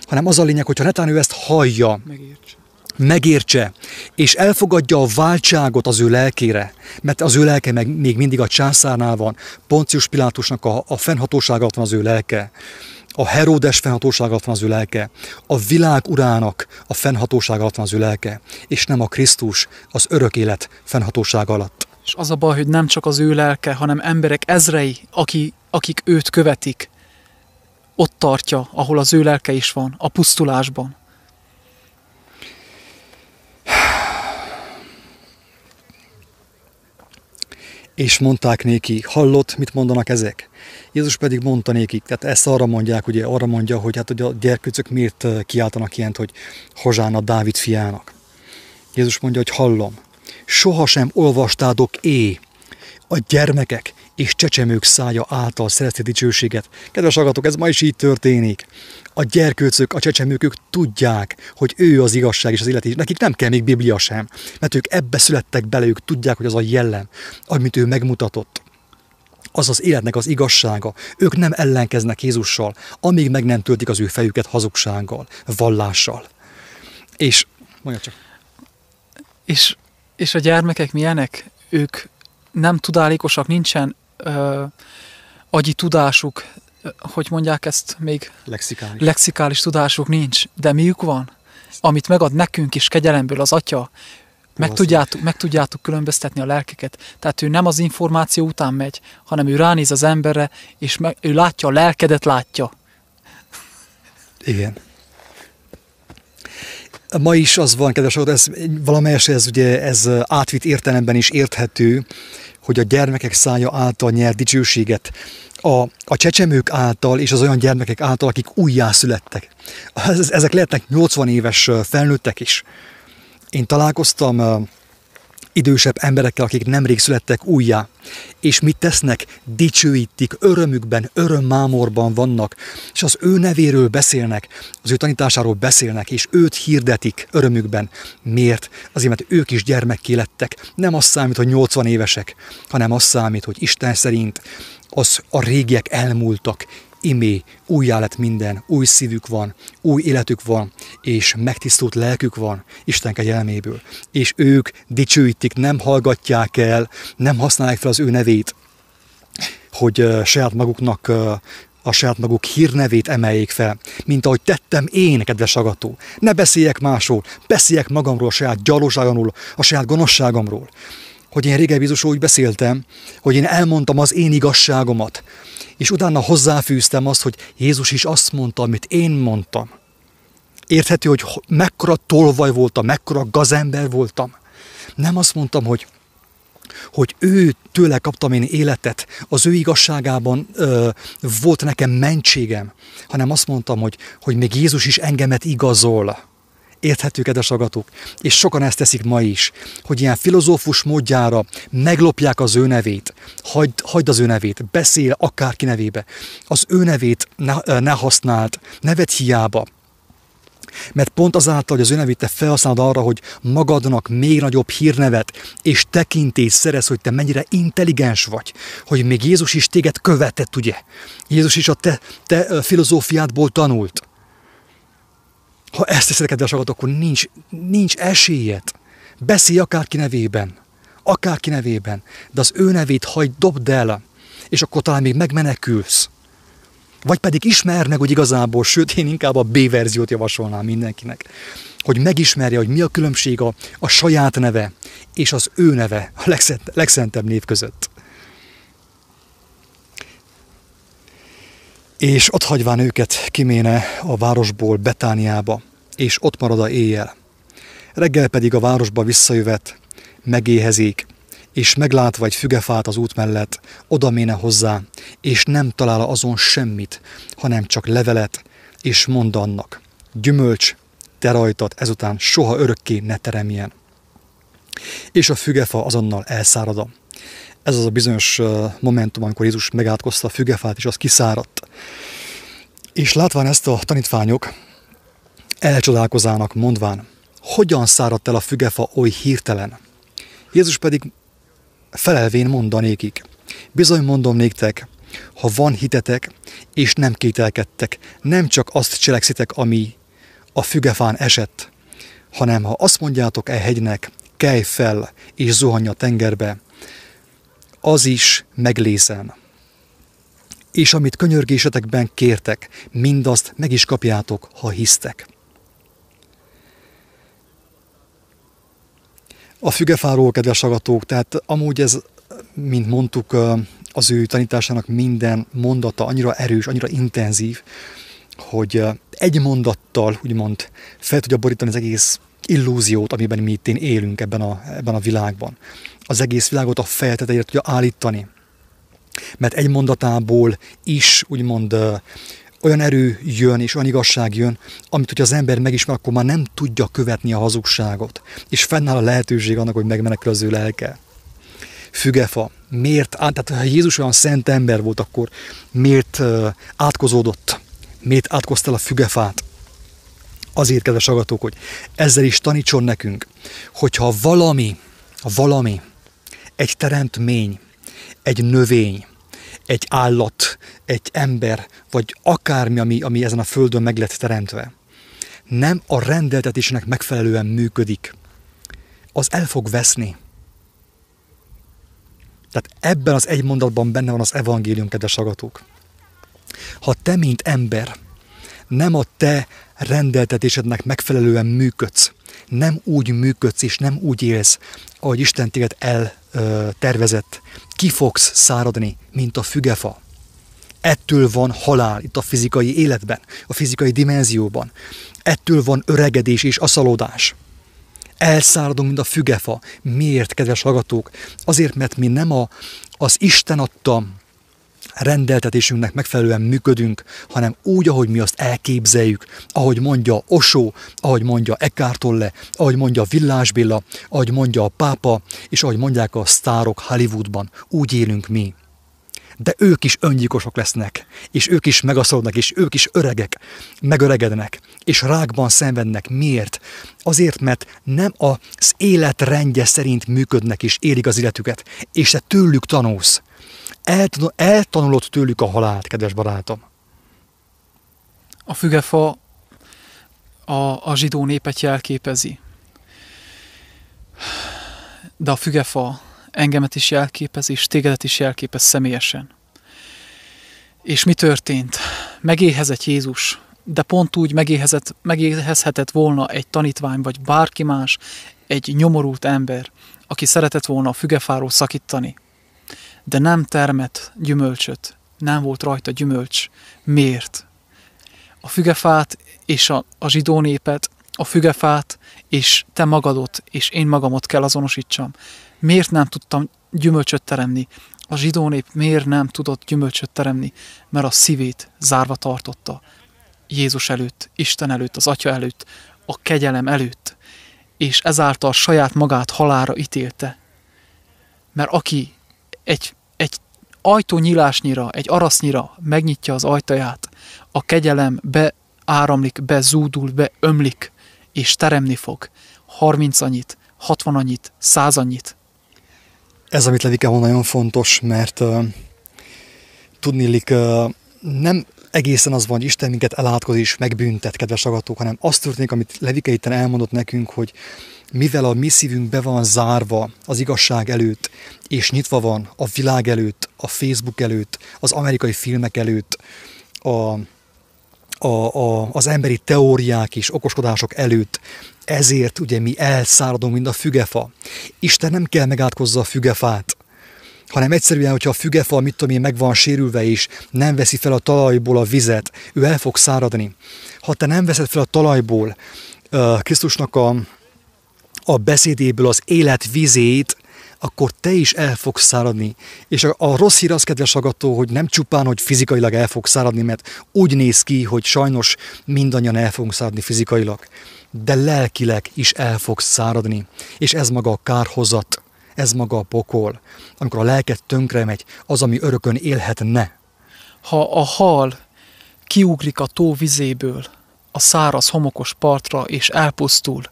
hanem az a lényeg, hogyha netán ő ezt hallja, Megértse. megértse, és elfogadja a váltságot az ő lelkére, mert az ő lelke meg még mindig a császárnál van, Poncius Pilátusnak a, a fennhatósága van az ő lelke, a Heródes fennhatósága van az ő lelke, a világ urának a fennhatósága van az ő lelke, és nem a Krisztus az örök élet fennhatósága alatt. És az a baj, hogy nem csak az ő lelke, hanem emberek ezrei, aki, akik őt követik, ott tartja, ahol az ő lelke is van, a pusztulásban. És mondták néki, hallott, mit mondanak ezek? Jézus pedig mondta nékik, tehát ezt arra mondják, ugye arra mondja, hogy hát hogy a gyerkőcök miért kiáltanak ilyent, hogy Hozsána Dávid fiának. Jézus mondja, hogy hallom, sohasem olvastádok é, a gyermekek és csecsemők szája által szerezte dicsőséget. Kedves agatok, ez ma is így történik. A gyerkőcök, a csecsemők, ők tudják, hogy ő az igazság és az élet, és nekik nem kell még Biblia sem, mert ők ebbe születtek bele, ők tudják, hogy az a jellem, amit ő megmutatott az az életnek az igazsága. Ők nem ellenkeznek Jézussal, amíg meg nem töltik az ő fejüket hazugsággal, vallással. És, mondja csak. És, és a gyermekek milyenek? Ők nem tudálékosak, nincsen ö, agyi tudásuk, hogy mondják ezt még? Lexikális. Lexikális tudásuk nincs, de miük van? Amit megad nekünk is kegyelemből az Atya, meg tudjátok, meg tudjátok különböztetni a lelkeket. Tehát ő nem az információ után megy, hanem ő ránéz az emberre, és meg, ő látja a lelkedet, látja. Igen. Ma is az van, kedves ez valamelyes, ez ugye ez átvitt értelemben is érthető, hogy a gyermekek szája által nyer dicsőséget, a, a csecsemők által és az olyan gyermekek által, akik újjászülettek. Ezek lehetnek 80 éves felnőttek is. Én találkoztam idősebb emberekkel, akik nemrég születtek újjá, és mit tesznek? Dicsőítik, örömükben, örömmámorban vannak, és az ő nevéről beszélnek, az ő tanításáról beszélnek, és őt hirdetik örömükben. Miért? Azért, mert ők is gyermekké lettek. Nem az számít, hogy 80 évesek, hanem az számít, hogy Isten szerint az a régiek elmúltak, imé, újjá lett minden, új szívük van, új életük van, és megtisztult lelkük van Isten kegyelméből. És ők dicsőítik, nem hallgatják el, nem használják fel az ő nevét, hogy saját maguknak a saját maguk hírnevét emeljék fel, mint ahogy tettem én, kedves agató. Ne beszéljek másról, beszéljek magamról, a saját gyalóságomról, a saját gonoszságomról. Hogy én régebbi úgy beszéltem, hogy én elmondtam az én igazságomat, és utána hozzáfűztem azt, hogy Jézus is azt mondta, amit én mondtam. Érthető, hogy mekkora tolvaj voltam, mekkora gazember voltam. Nem azt mondtam, hogy hogy ő tőle kaptam én életet, az ő igazságában ö, volt nekem mentségem, hanem azt mondtam, hogy, hogy még Jézus is engemet igazol. Érthető, kedves agatok? És sokan ezt teszik ma is, hogy ilyen filozófus módjára meglopják az ő nevét, hagyd, hagyd az ő nevét, beszél akárki nevébe. Az ő nevét ne, ne használd, nevet hiába, mert pont azáltal, hogy az önevét te felhasználod arra, hogy magadnak még nagyobb hírnevet és tekintést szerez, hogy te mennyire intelligens vagy, hogy még Jézus is téged követett, ugye? Jézus is a te, te filozófiádból tanult. Ha ezt teszed, kedves akkor nincs, nincs esélyed. Beszélj akárki nevében. Akárki nevében. De az ő nevét hagyd, dobd el, és akkor talán még megmenekülsz. Vagy pedig ismer meg, hogy igazából, sőt, én inkább a B verziót javasolnám mindenkinek. Hogy megismerje, hogy mi a különbség a, a saját neve és az ő neve a legszent, legszentebb név között. És ott hagyván őket kiméne a városból Betániába, és ott marad a éjjel. Reggel pedig a városba visszajövet, megéhezik, és meglátva egy fügefát az út mellett, oda méne hozzá, és nem talál azon semmit, hanem csak levelet, és mond annak, gyümölcs, te rajtad ezután soha örökké ne teremjen. És a fügefa azonnal elszárad. Ez az a bizonyos momentum, amikor Jézus megátkozta a fügefát, és az kiszáradt. És látván ezt a tanítványok elcsodálkozának mondván, hogyan száradt el a fügefa oly hirtelen. Jézus pedig felelvén mondanékik. Bizony mondom néktek, ha van hitetek, és nem kételkedtek, nem csak azt cselekszitek, ami a fügefán esett, hanem ha azt mondjátok e hegynek, kelj fel, és zuhanj a tengerbe, az is meglészen. És amit könyörgésetekben kértek, mindazt meg is kapjátok, ha hisztek. A fügefáról, kedves agatók, tehát amúgy ez, mint mondtuk, az ő tanításának minden mondata annyira erős, annyira intenzív, hogy egy mondattal, úgymond, fel tudja borítani az egész illúziót, amiben mi itt élünk ebben a, ebben a világban. Az egész világot a feltetejére tudja állítani. Mert egy mondatából is, úgymond, olyan erő jön és olyan igazság jön, amit, hogyha az ember megismer, akkor már nem tudja követni a hazugságot. És fennáll a lehetőség annak, hogy megmenekül az ő lelke. Fügefa. Miért? Tehát ha Jézus olyan szent ember volt, akkor miért átkozódott? Miért átkoztál a fügefát? Azért, kedves agatók, hogy ezzel is tanítson nekünk, hogyha valami, valami, egy teremtmény, egy növény, egy állat, egy ember, vagy akármi, ami, ami ezen a földön meg lett teremtve, nem a rendeltetésnek megfelelően működik, az el fog veszni. Tehát ebben az egy mondatban benne van az evangélium, kedves agatók. Ha te, mint ember, nem a te rendeltetésednek megfelelően működsz, nem úgy működsz és nem úgy élsz, ahogy Isten téged eltervezett, ki fogsz száradni, mint a fügefa. Ettől van halál itt a fizikai életben, a fizikai dimenzióban. Ettől van öregedés és aszalódás. Elszáradunk, mint a fügefa. Miért, kedves hallgatók? Azért, mert mi nem a, az Isten adta rendeltetésünknek megfelelően működünk, hanem úgy, ahogy mi azt elképzeljük, ahogy mondja Osó, ahogy mondja Eckhart Tolle, ahogy mondja Villás Béla, ahogy mondja a pápa, és ahogy mondják a sztárok Hollywoodban, úgy élünk mi. De ők is öngyilkosok lesznek, és ők is megaszolnak, és ők is öregek, megöregednek, és rákban szenvednek. Miért? Azért, mert nem az életrendje szerint működnek és élik az életüket, és te tőlük tanulsz eltanulod tőlük a halált, kedves barátom. A fügefa a, a zsidó népet jelképezi. De a fügefa engemet is jelképez, és tégedet is jelképez személyesen. És mi történt? Megéhezett Jézus, de pont úgy megéhezett, megéhezhetett volna egy tanítvány, vagy bárki más, egy nyomorult ember, aki szeretett volna a fügefáról szakítani de nem termet gyümölcsöt, nem volt rajta gyümölcs. Miért? A fügefát és a, a zsidó népet, a fügefát és te magadot és én magamot kell azonosítsam. Miért nem tudtam gyümölcsöt teremni? A zsidó nép miért nem tudott gyümölcsöt teremni? Mert a szívét zárva tartotta. Jézus előtt, Isten előtt, az Atya előtt, a kegyelem előtt, és ezáltal saját magát halára ítélte. Mert aki egy, egy ajtónyílásnyira, egy arasznyira megnyitja az ajtaját, a kegyelem beáramlik, bezúdul, beömlik, és teremni fog. 30 annyit, 60 annyit, 100 annyit. Ez, amit Levike mond, nagyon fontos, mert uh, tudnélik, uh, nem egészen az van, hogy Isten minket elátkoz és megbüntet, kedves agatók, hanem azt történik, amit Levike itten elmondott nekünk, hogy mivel a mi szívünk be van zárva az igazság előtt, és nyitva van a világ előtt, a Facebook előtt, az amerikai filmek előtt, a, a, a, az emberi teóriák és okoskodások előtt, ezért ugye mi elszáradunk, mint a fügefa. Isten nem kell megátkozza a fügefát, hanem egyszerűen, hogyha a fügefa, mit tudom én, meg van sérülve és nem veszi fel a talajból a vizet, ő el fog száradni. Ha te nem veszed fel a talajból uh, Krisztusnak a, a beszédéből az élet vizét, akkor te is el fogsz száradni. És a, a rossz hír az, kedves agató, hogy nem csupán, hogy fizikailag el fog száradni, mert úgy néz ki, hogy sajnos mindannyian el fogunk száradni fizikailag, de lelkileg is el fog száradni. És ez maga a kárhozat, ez maga a pokol. Amikor a lelket tönkre megy, az, ami örökön élhetne. Ha a hal kiugrik a tó vizéből a száraz homokos partra és elpusztul,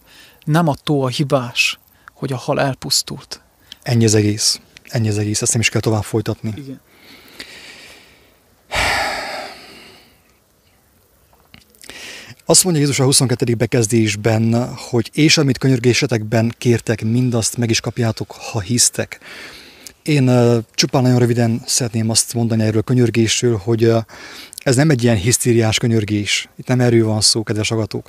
nem a tó a hibás, hogy a hal elpusztult. Ennyi az egész. Ennyi az egész. Ezt nem is kell tovább folytatni. Igen. Azt mondja Jézus a 22. bekezdésben, hogy és amit könyörgésetekben kértek, mindazt meg is kapjátok, ha hisztek. Én uh, csupán nagyon röviden szeretném azt mondani erről a könyörgésről, hogy uh, ez nem egy ilyen hisztériás könyörgés. Itt nem erről van szó, kedves agatók,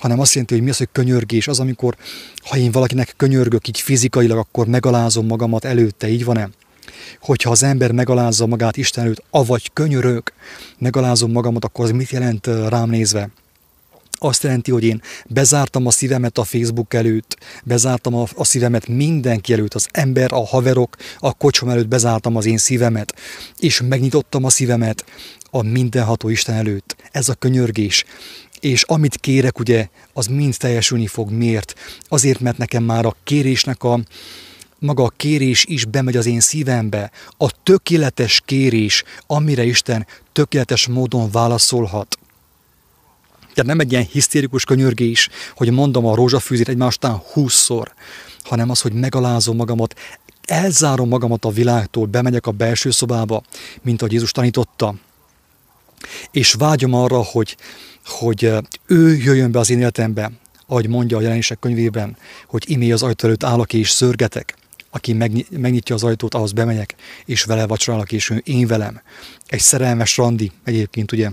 hanem azt jelenti, hogy mi az, hogy könyörgés. Az, amikor, ha én valakinek könyörgök így fizikailag, akkor megalázom magamat előtte, így van-e? Hogyha az ember megalázza magát Isten előtt, avagy könyörök, megalázom magamat, akkor az mit jelent rám nézve? azt jelenti, hogy én bezártam a szívemet a Facebook előtt, bezártam a, szívemet mindenki előtt, az ember, a haverok, a kocsom előtt bezártam az én szívemet, és megnyitottam a szívemet a mindenható Isten előtt. Ez a könyörgés. És amit kérek, ugye, az mind teljesülni fog. Miért? Azért, mert nekem már a kérésnek a, maga a kérés is bemegy az én szívembe. A tökéletes kérés, amire Isten tökéletes módon válaszolhat. Tehát nem egy ilyen hisztérikus könyörgés, hogy mondom a rózsafűzét egymástán húszszor, hanem az, hogy megalázom magamat, elzárom magamat a világtól, bemegyek a belső szobába, mint ahogy Jézus tanította, és vágyom arra, hogy, hogy ő jöjjön be az én életembe, ahogy mondja a jelenések könyvében, hogy imé az ajtó előtt állok és szörgetek. Aki megnyitja az ajtót, ahhoz bemegyek, és vele vacsorálok, és ő én velem. Egy szerelmes randi egyébként, ugye,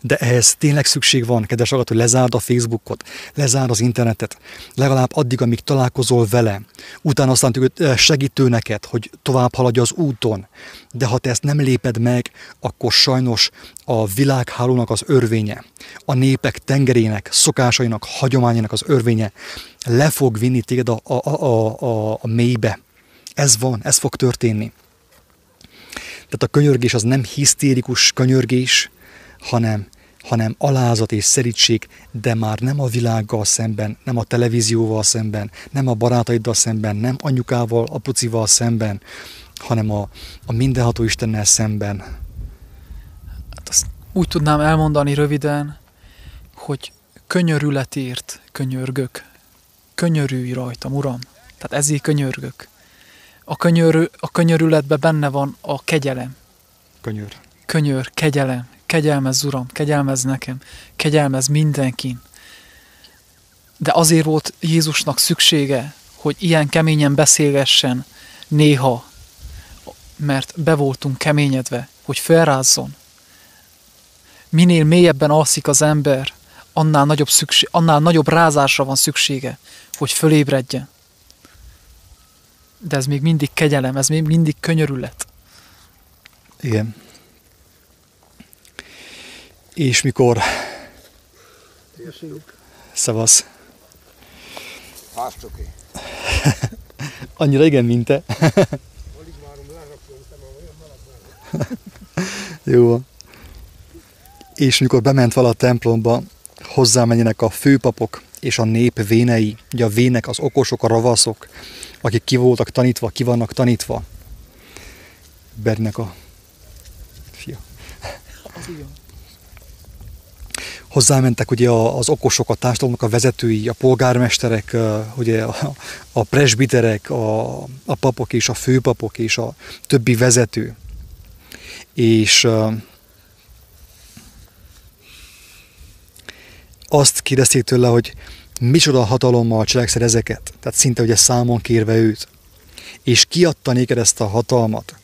de ehhez tényleg szükség van, kedves agat, hogy lezárd a Facebookot, lezárd az internetet, legalább addig, amíg találkozol vele. Utána aztán segítő neked, hogy tovább haladj az úton. De ha te ezt nem léped meg, akkor sajnos a világhálónak az örvénye, a népek tengerének, szokásainak, hagyományának az örvénye le fog vinni téged a, a, a, a, a mélybe. Ez van, ez fog történni. Tehát a könyörgés az nem hisztérikus könyörgés, hanem, hanem alázat és szerítség, de már nem a világgal szemben, nem a televízióval szemben, nem a barátaiddal szemben, nem anyukával, apucival szemben, hanem a, a mindenható Istennel szemben. Hát azt úgy tudnám elmondani röviden, hogy könyörületért könyörgök. Könyörülj rajtam, Uram. Tehát ezért könyörgök. A, könyör, a könyörületben benne van a kegyelem. Könyör. Könyör, kegyelem, kegyelmez, Uram, kegyelmez nekem, kegyelmez mindenkin. De azért volt Jézusnak szüksége, hogy ilyen keményen beszélgessen néha, mert be voltunk keményedve, hogy felrázzon. Minél mélyebben alszik az ember, annál nagyobb, szükség, annál nagyobb rázásra van szüksége, hogy fölébredjen. De ez még mindig kegyelem, ez még mindig könyörület. Igen. És mikor... Szevasz. Házcsoki. Annyira igen, mint te. Jó. És mikor bement vala a templomba, hozzámenjenek a főpapok és a nép vénei, ugye a vének az okosok, a ravaszok, akik ki voltak tanítva, ki vannak tanítva. Bernek a fia. Hozzámentek ugye az okosok, a társadalomnak a vezetői, a polgármesterek, ugye a, a presbiterek, a, a papok és a főpapok és a többi vezető. És azt kérdezték tőle, hogy micsoda hatalommal cselekszed ezeket, tehát szinte ugye számon kérve őt. És kiadta néked ezt a hatalmat.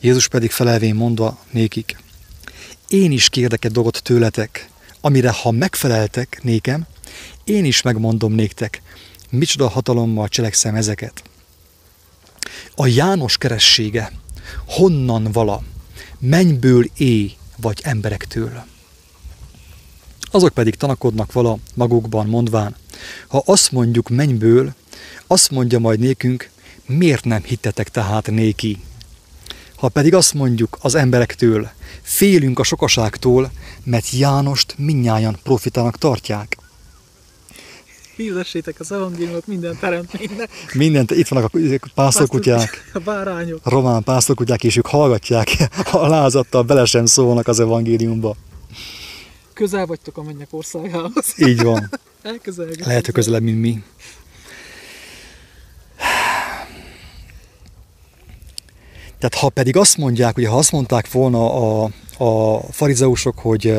Jézus pedig felelvén mondva nékik, én is kérdek egy dolgot tőletek, amire ha megfeleltek nékem, én is megmondom néktek, micsoda hatalommal cselekszem ezeket. A János keressége honnan vala, mennyből éj vagy emberektől. Azok pedig tanakodnak vala magukban mondván, ha azt mondjuk mennyből, azt mondja majd nékünk, miért nem hittetek tehát néki? Ha pedig azt mondjuk az emberektől, félünk a sokaságtól, mert Jánost minnyáján profitának tartják. Hirdessétek az evangéliumot minden teremtménynek. Mindent, itt vannak a pásztorkutyák, A bárányok. a román pásztorkutyák, és ők hallgatják, alázattal bele sem szólnak az evangéliumba. Közel vagytok a mennyek országához. Így van. Elközelgetünk. Lehet, hogy közelebb, mint mi. Tehát ha pedig azt mondják, ugye ha azt mondták volna a, a farizeusok, hogy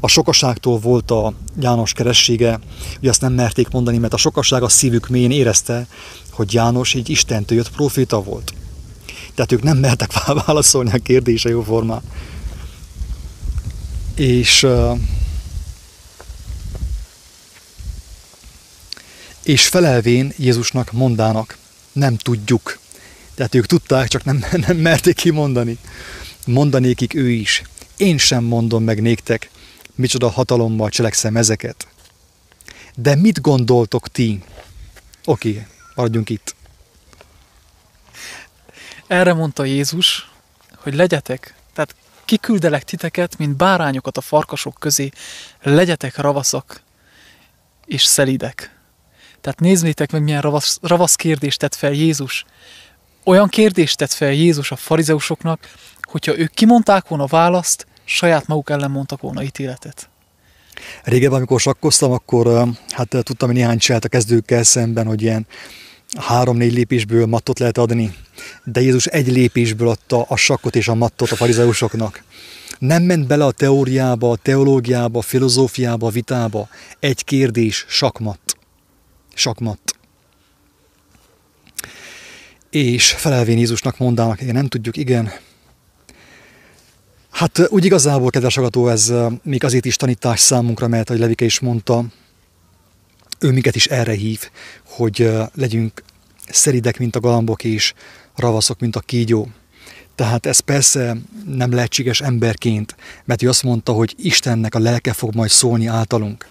a sokaságtól volt a János keressége, ugye azt nem merték mondani, mert a sokaság a szívük mélyén érezte, hogy János egy Istentől jött proféta volt. Tehát ők nem mertek válaszolni a kérdése jó formán. És és felelvén Jézusnak mondának, nem tudjuk. Tehát ők tudták, csak nem, nem merték kimondani. Mondanékik ő is. Én sem mondom meg néktek, micsoda hatalommal cselekszem ezeket. De mit gondoltok ti? Oké, maradjunk itt. Erre mondta Jézus, hogy legyetek, tehát kiküldelek titeket, mint bárányokat a farkasok közé, legyetek ravaszak és szelidek. Tehát nézzétek meg, milyen ravasz, ravasz kérdést tett fel Jézus. Olyan kérdést tett fel Jézus a farizeusoknak, hogyha ők kimondták volna választ, saját maguk ellen mondtak volna ítéletet. Régebben, amikor sakkoztam, akkor hát tudtam hogy néhány csinált a kezdőkkel szemben, hogy ilyen három-négy lépésből mattot lehet adni, de Jézus egy lépésből adta a sakkot és a mattot a farizeusoknak. Nem ment bele a teóriába, a teológiába, a filozófiába, a vitába. Egy kérdés, sakmat. Sakmat. És felelvén Jézusnak mondának, igen, nem tudjuk, igen. Hát úgy igazából, kedves agató, ez még azért is tanítás számunkra, mert, ahogy Levike is mondta, ő minket is erre hív, hogy legyünk szeridek, mint a galambok, és ravaszok, mint a kígyó. Tehát ez persze nem lehetséges emberként, mert ő azt mondta, hogy Istennek a lelke fog majd szólni általunk.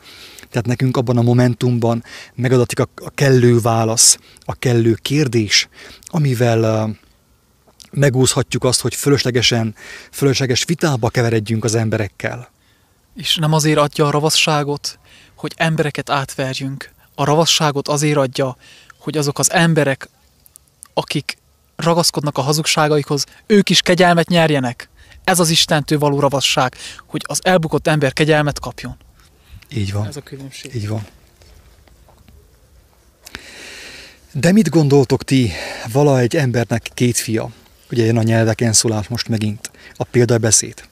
Tehát nekünk abban a momentumban megadatik a, kellő válasz, a kellő kérdés, amivel megúszhatjuk azt, hogy fölöslegesen, fölösleges vitába keveredjünk az emberekkel. És nem azért adja a ravasságot, hogy embereket átverjünk. A ravasságot azért adja, hogy azok az emberek, akik ragaszkodnak a hazugságaikhoz, ők is kegyelmet nyerjenek. Ez az Istentől való ravasság, hogy az elbukott ember kegyelmet kapjon. Így van. Ez a különbség. Így van. De mit gondoltok ti, vala egy embernek két fia? Ugye jön a nyelveken szólás most megint, a példabeszéd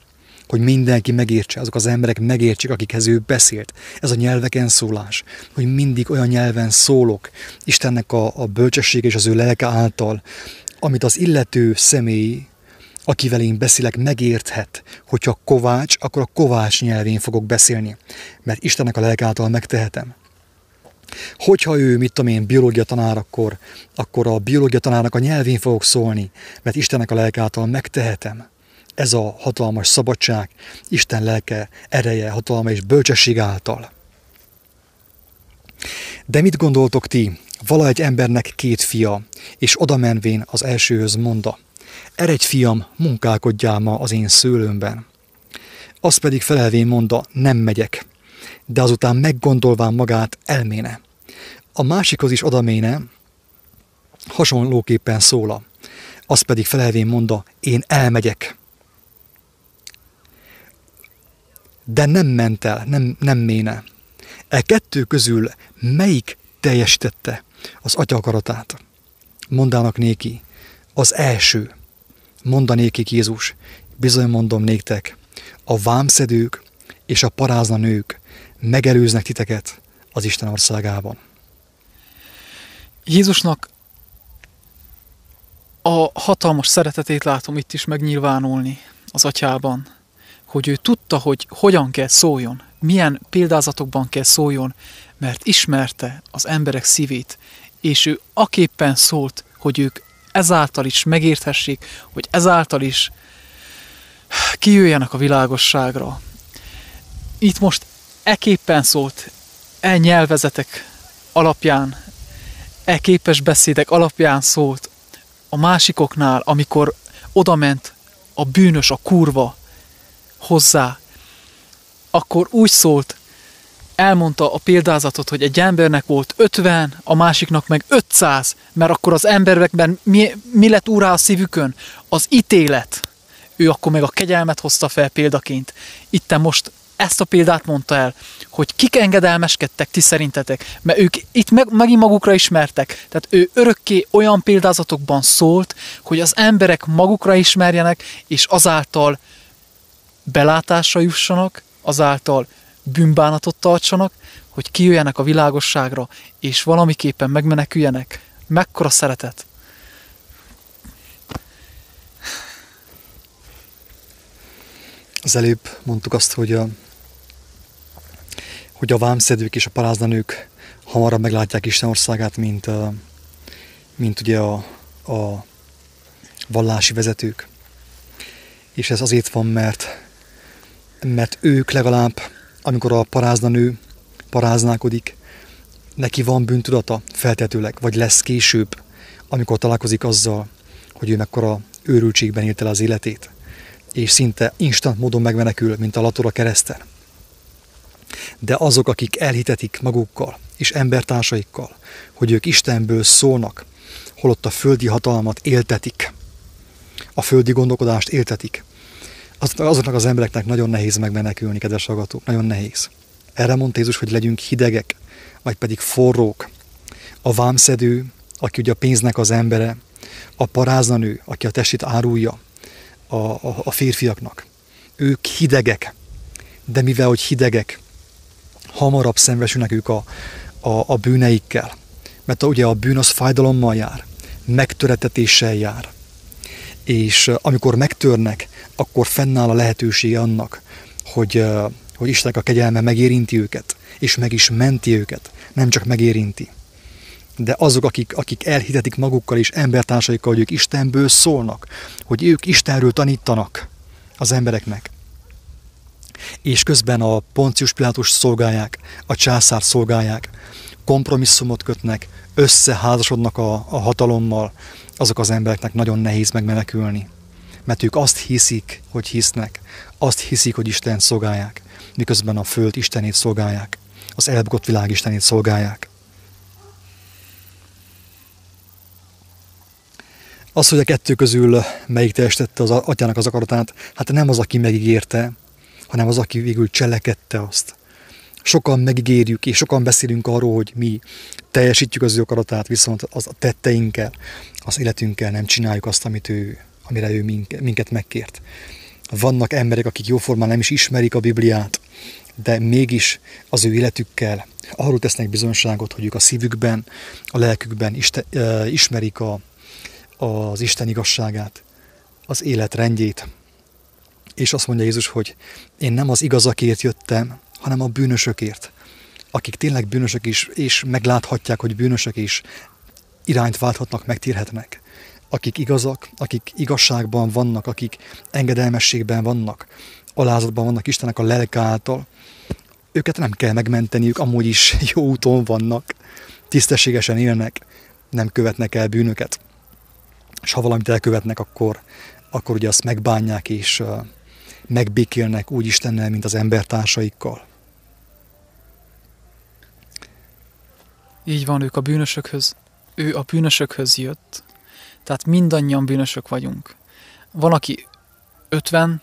hogy mindenki megértse, azok az emberek megértsék, akikhez ő beszélt. Ez a nyelveken szólás, hogy mindig olyan nyelven szólok, Istennek a, a bölcsessége és az ő lelke által, amit az illető személy, akivel én beszélek, megérthet. Hogyha kovács, akkor a kovács nyelvén fogok beszélni, mert Istennek a lelke által megtehetem. Hogyha ő, mit tudom én, biológia tanár, akkor, akkor a biológia tanárnak a nyelvén fogok szólni, mert Istennek a lelke által megtehetem ez a hatalmas szabadság, Isten lelke, ereje, hatalma és bölcsesség által. De mit gondoltok ti? Vala egy embernek két fia, és oda menvén az elsőhöz monda, eredj fiam, munkálkodjál ma az én szőlőmben. Az pedig felelvén monda, nem megyek. De azután meggondolván magát elméne. A másikhoz is odaméne, hasonlóképpen szóla, az pedig felelvén mondta, én elmegyek. De nem ment el, nem, nem méne. E kettő közül melyik teljesítette az atya akaratát? Mondának néki, az első. Mondanékik Jézus, bizony mondom néktek, a vámszedők és a parázna nők megelőznek titeket az Isten országában. Jézusnak a hatalmas szeretetét látom itt is megnyilvánulni az atyában, hogy ő tudta, hogy hogyan kell szóljon, milyen példázatokban kell szóljon, mert ismerte az emberek szívét, és ő aképpen szólt, hogy ők ezáltal is megérthessék, hogy ezáltal is kijöjjenek a világosságra. Itt most eképpen szólt, e nyelvezetek alapján, e képes beszédek alapján szólt a másikoknál, amikor odament a bűnös, a kurva hozzá, akkor úgy szólt, elmondta a példázatot, hogy egy embernek volt 50, a másiknak meg 500, mert akkor az emberekben mi, mi lett úrá a szívükön? Az ítélet. Ő akkor meg a kegyelmet hozta fel példaként. Itten most ezt a példát mondta el, hogy kik engedelmeskedtek ti szerintetek, mert ők itt meg, megint magukra ismertek. Tehát ő örökké olyan példázatokban szólt, hogy az emberek magukra ismerjenek, és azáltal belátásra jussanak, azáltal bűnbánatot tartsanak, hogy kijöjjenek a világosságra, és valamiképpen megmeneküljenek. Mekkora szeretet! Az előbb mondtuk azt, hogy a, hogy a vámszedők és a paráznanők hamarabb meglátják Isten országát, mint, mint ugye a, a vallási vezetők. És ez azért van, mert, mert ők legalább amikor a paráznanő paráználkodik, neki van bűntudata feltetőleg, vagy lesz később, amikor találkozik azzal, hogy ő mekkora őrültségben élte el az életét, és szinte instant módon megmenekül, mint a latora kereszten. De azok, akik elhitetik magukkal és embertársaikkal, hogy ők Istenből szólnak, holott a földi hatalmat éltetik, a földi gondolkodást éltetik, azoknak az embereknek nagyon nehéz megmenekülni, kedves hallgatók, nagyon nehéz. Erre mondta Jézus, hogy legyünk hidegek, vagy pedig forrók. A vámszedő, aki ugye a pénznek az embere, a paráznanő, aki a testét árulja a, a, a férfiaknak. Ők hidegek, de mivel hogy hidegek, hamarabb szembesülnek ők a, a, a bűneikkel. Mert ugye a bűn az fájdalommal jár, megtöretetéssel jár. És amikor megtörnek, akkor fennáll a lehetősége annak, hogy, hogy Istennek a kegyelme megérinti őket, és meg is menti őket, nem csak megérinti. De azok, akik, akik elhitetik magukkal és embertársaikkal, hogy ők Istenből szólnak, hogy ők Istenről tanítanak az embereknek, és közben a Poncius Pilátus szolgálják, a császár szolgálják, kompromisszumot kötnek, összeházasodnak a, a hatalommal, azok az embereknek nagyon nehéz megmenekülni mert ők azt hiszik, hogy hisznek, azt hiszik, hogy Isten szolgálják, miközben a föld Istenét szolgálják, az elbukott világ Istenét szolgálják. Az, hogy a kettő közül melyik teljesítette az atyának az akaratát, hát nem az, aki megígérte, hanem az, aki végül cselekedte azt. Sokan megígérjük, és sokan beszélünk arról, hogy mi teljesítjük az ő akaratát, viszont az a tetteinkkel, az életünkkel nem csináljuk azt, amit ő amire ő minket megkért. Vannak emberek, akik jóformán nem is ismerik a Bibliát, de mégis az ő életükkel arról tesznek bizonyságot, hogy ők a szívükben, a lelkükben ismerik a, az Isten igazságát, az élet rendjét. És azt mondja Jézus, hogy én nem az igazakért jöttem, hanem a bűnösökért, akik tényleg bűnösök is, és megláthatják, hogy bűnösök is irányt válthatnak, megtérhetnek akik igazak, akik igazságban vannak, akik engedelmességben vannak, alázatban vannak Istennek a lelke által, őket nem kell megmenteni, ők amúgy is jó úton vannak, tisztességesen élnek, nem követnek el bűnöket. És ha valamit elkövetnek, akkor, akkor ugye azt megbánják és megbékélnek úgy Istennel, mint az embertársaikkal. Így van, ők a bűnösökhöz, ő a bűnösökhöz jött. Tehát mindannyian bűnösök vagyunk. Van, aki 50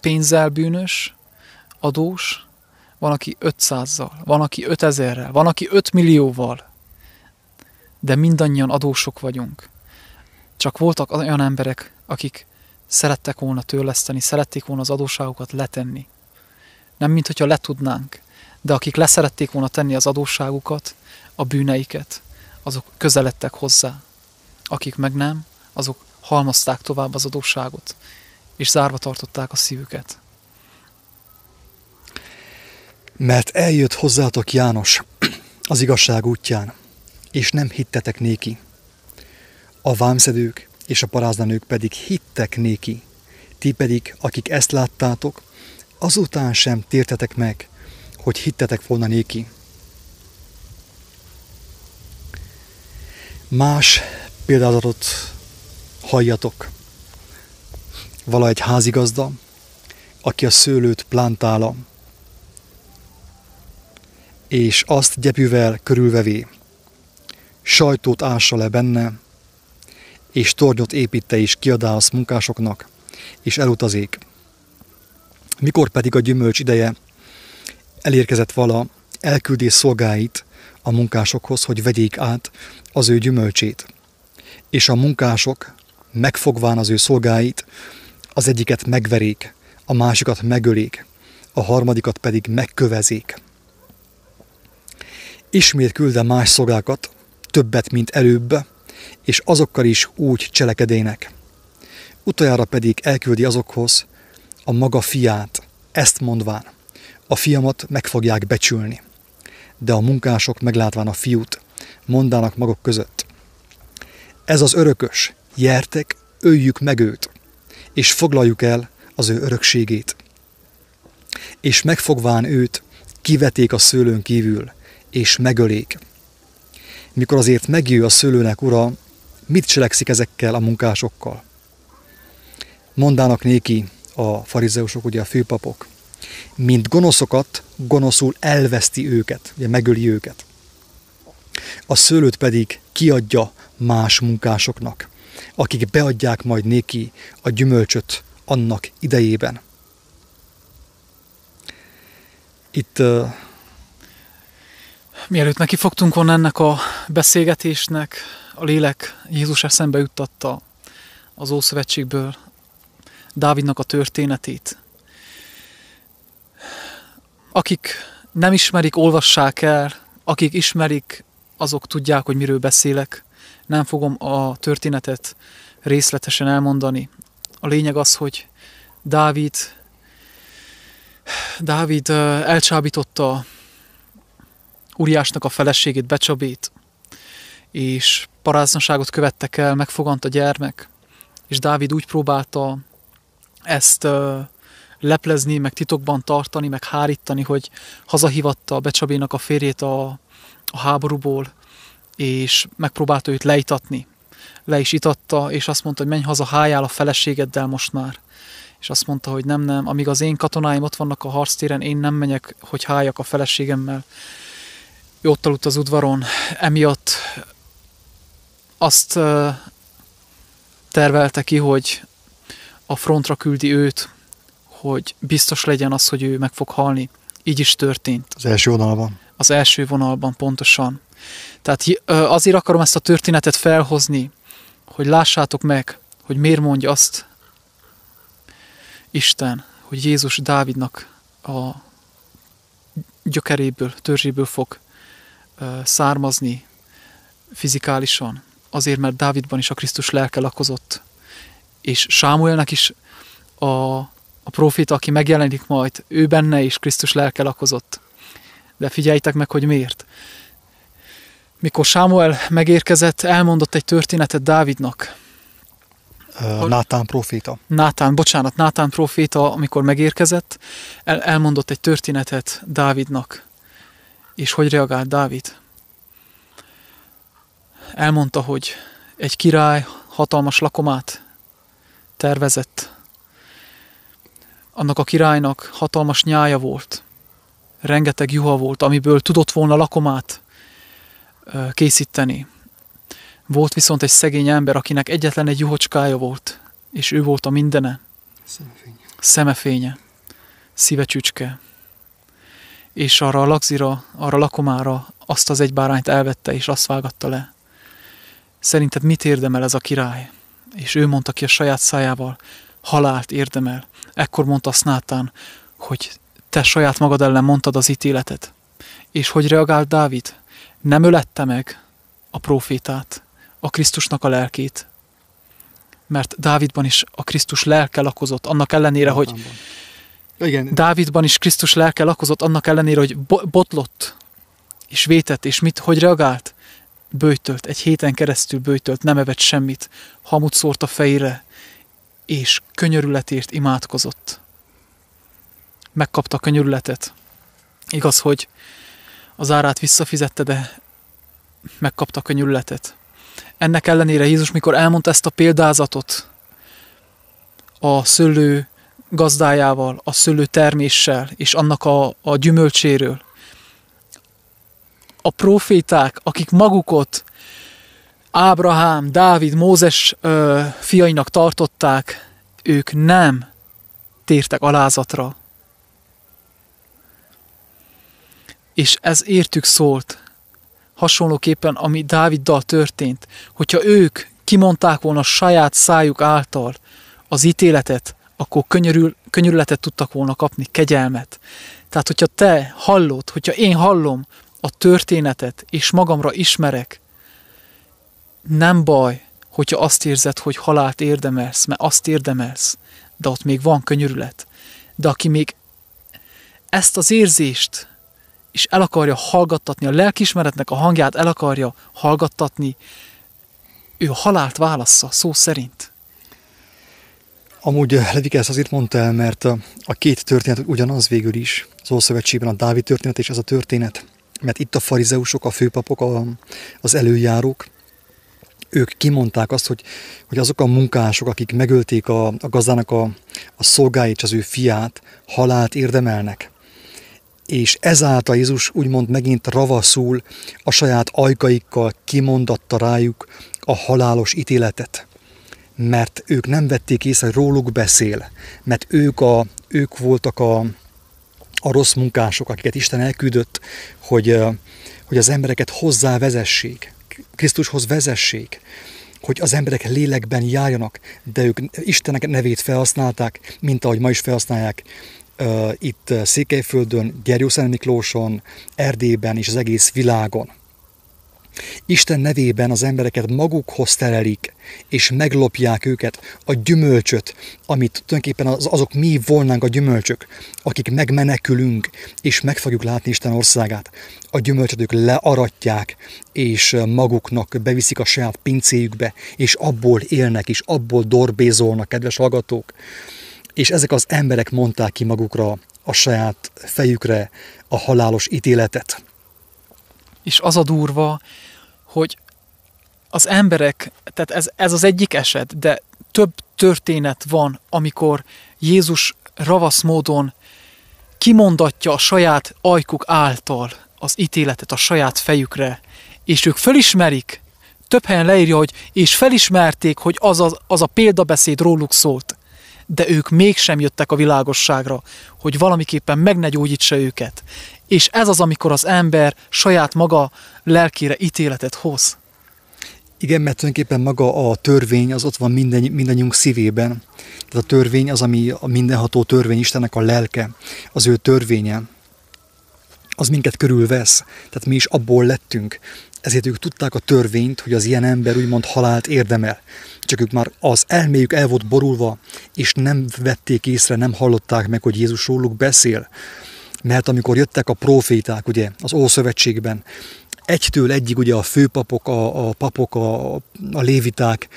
pénzzel bűnös, adós, van, aki 500-zal, van, aki 5000-rel, van, aki 5 millióval, de mindannyian adósok vagyunk. Csak voltak olyan emberek, akik szerettek volna törleszteni, szerették volna az adósságokat letenni. Nem, mint hogyha letudnánk, de akik leszerették volna tenni az adósságukat, a bűneiket, azok közeledtek hozzá. Akik meg nem, azok halmozták tovább az adósságot, és zárva tartották a szívüket. Mert eljött hozzátok János az igazság útján, és nem hittetek néki. A vámszedők és a paráznanők pedig hittek néki. Ti pedig, akik ezt láttátok, azután sem tértetek meg, hogy hittetek volna néki. Más példázatot halljatok. Vala egy házigazda, aki a szőlőt plántála, és azt gyepűvel körülvevé, sajtót ássa le benne, és tornyot építte és kiadász munkásoknak, és elutazék. Mikor pedig a gyümölcs ideje, elérkezett vala, elküldés szolgáit a munkásokhoz, hogy vegyék át az ő gyümölcsét. És a munkások, megfogván az ő szolgáit, az egyiket megverék, a másikat megölék, a harmadikat pedig megkövezék. Ismét külde más szolgákat, többet, mint előbb, és azokkal is úgy cselekedének. Utoljára pedig elküldi azokhoz a maga fiát, ezt mondván, a fiamat meg fogják becsülni. De a munkások meglátván a fiút, mondának maguk között. Ez az örökös, jertek, öljük meg őt, és foglaljuk el az ő örökségét. És megfogván őt, kiveték a szőlőn kívül, és megölék. Mikor azért megjő a szőlőnek ura, mit cselekszik ezekkel a munkásokkal? Mondának néki a farizeusok, ugye a főpapok, mint gonoszokat, gonoszul elveszti őket, ugye megöli őket. A szőlőt pedig kiadja más munkásoknak, akik beadják majd néki a gyümölcsöt annak idejében. Itt Mielőtt neki fogtunk volna ennek a beszélgetésnek, a lélek Jézus eszembe juttatta az Ószövetségből Dávidnak a történetét. Akik nem ismerik, olvassák el, akik ismerik, azok tudják, hogy miről beszélek. Nem fogom a történetet részletesen elmondani. A lényeg az, hogy Dávid Dávid elcsábította Uriásnak a feleségét, Becsabét, és paráznaságot követtek el, megfogant a gyermek, és Dávid úgy próbálta ezt leplezni, meg titokban tartani, meg hárítani, hogy hazahivatta Becsabénak a férjét a, a háborúból, és megpróbálta őt leitatni. Le is itatta, és azt mondta, hogy menj haza, hájál a feleségeddel most már. És azt mondta, hogy nem, nem, amíg az én katonáim ott vannak a harctéren, én nem megyek, hogy hájak a feleségemmel. Ott aludt az udvaron, emiatt azt tervelte ki, hogy a frontra küldi őt, hogy biztos legyen az, hogy ő meg fog halni. Így is történt. Az első vonalban. Az első vonalban, pontosan. Tehát azért akarom ezt a történetet felhozni, hogy lássátok meg, hogy miért mondja azt Isten, hogy Jézus Dávidnak a gyökeréből, törzséből fog származni fizikálisan, azért, mert Dávidban is a Krisztus lelke lakozott, és Sámuelnek is a, a proféta, aki megjelenik majd, ő benne is Krisztus lelke lakozott. De figyeljtek meg, hogy miért. Mikor Sámuel megérkezett, elmondott egy történetet Dávidnak. Nátán proféta. Nátán, bocsánat, Nátán proféta, amikor megérkezett, el, elmondott egy történetet Dávidnak. És hogy reagált Dávid? Elmondta, hogy egy király hatalmas lakomát tervezett. Annak a királynak hatalmas nyája volt, rengeteg juha volt, amiből tudott volna lakomát készíteni. Volt viszont egy szegény ember, akinek egyetlen egy juhocskája volt, és ő volt a mindene. Szemefénye. Szemefénye. Szívecsücske. És arra a lagzira, arra a lakomára azt az egy bárányt elvette, és azt vágatta le. Szerinted mit érdemel ez a király? És ő mondta ki a saját szájával, halált érdemel. Ekkor mondta Snátán, hogy te saját magad ellen mondtad az ítéletet. És hogy reagált Dávid? Nem ölette meg a profétát, a Krisztusnak a lelkét. Mert Dávidban is a Krisztus lelke lakozott, annak ellenére, hogy Igen. Dávidban is Krisztus lelke lakozott, annak ellenére, hogy botlott, és vétett, és mit, hogy reagált? Bőjtölt, egy héten keresztül bőjtölt, nem evett semmit, hamut szórt a fejére, és könyörületért imádkozott. Megkapta a könyörületet. Igaz, hogy az árát visszafizette, de megkapta a könyörületet. Ennek ellenére Jézus, mikor elmondta ezt a példázatot a szőlő gazdájával, a szőlő terméssel és annak a, a gyümölcséről, a proféták, akik magukot Ábrahám, Dávid, Mózes ö, fiainak tartották, ők nem tértek alázatra. És ez értük szólt, hasonlóképpen, ami Dáviddal történt, hogyha ők kimondták volna saját szájuk által az ítéletet, akkor könyörül, könyörületet tudtak volna kapni, kegyelmet. Tehát, hogyha te hallod, hogyha én hallom a történetet, és magamra ismerek, nem baj, hogyha azt érzed, hogy halált érdemelsz, mert azt érdemelsz, de ott még van könyörület. De aki még ezt az érzést és el akarja hallgattatni, a lelkismeretnek a hangját el akarja hallgattatni, ő halált válassza, szó szerint. Amúgy Levikász azért mondta el, mert a két történet ugyanaz végül is, az Ószövetségben a Dávid történet és ez a történet. Mert itt a farizeusok, a főpapok, a, az előjárók, ők kimondták azt, hogy, hogy azok a munkások, akik megölték a, a gazdának a, a szolgáit, az ő fiát, halált érdemelnek. És ezáltal Jézus úgymond megint ravaszul a saját ajkaikkal kimondatta rájuk a halálos ítéletet. Mert ők nem vették észre, hogy róluk beszél, mert ők, a, ők voltak a, a rossz munkások, akiket Isten elküldött, hogy, hogy az embereket hozzá vezessék. Krisztushoz vezessék, hogy az emberek lélekben járjanak, de ők Istenek nevét felhasználták, mint ahogy ma is felhasználják uh, itt Székelyföldön, Gerjószán Miklóson, Erdélyben és az egész világon. Isten nevében az embereket magukhoz terelik, és meglopják őket, a gyümölcsöt, amit tulajdonképpen az, azok mi volnánk a gyümölcsök, akik megmenekülünk, és meg fogjuk látni Isten országát. A gyümölcsöt ők learatják, és maguknak beviszik a saját pincéjükbe, és abból élnek, és abból dorbézolnak, kedves hallgatók. És ezek az emberek mondták ki magukra a saját fejükre a halálos ítéletet. És az a durva, hogy az emberek, tehát ez, ez az egyik eset, de több történet van, amikor Jézus ravasz módon kimondatja a saját ajkuk által az ítéletet a saját fejükre, és ők felismerik, több helyen leírja, hogy és felismerték, hogy az a, az a példabeszéd róluk szólt, de ők mégsem jöttek a világosságra, hogy valamiképpen meg ne gyógyítsa őket. És ez az, amikor az ember saját maga lelkére ítéletet hoz. Igen, mert tulajdonképpen maga a törvény az ott van minden, mindannyiunk szívében. Tehát a törvény az, ami a mindenható törvény, Istennek a lelke, az ő törvénye, az minket körülvesz. Tehát mi is abból lettünk. Ezért ők tudták a törvényt, hogy az ilyen ember úgymond halált érdemel. Csak ők már az elméjük el volt borulva, és nem vették észre, nem hallották meg, hogy Jézus róluk beszél. Mert amikor jöttek a proféták, ugye, az Ószövetségben, egytől egyig ugye a főpapok, a, a papok, a, a léviták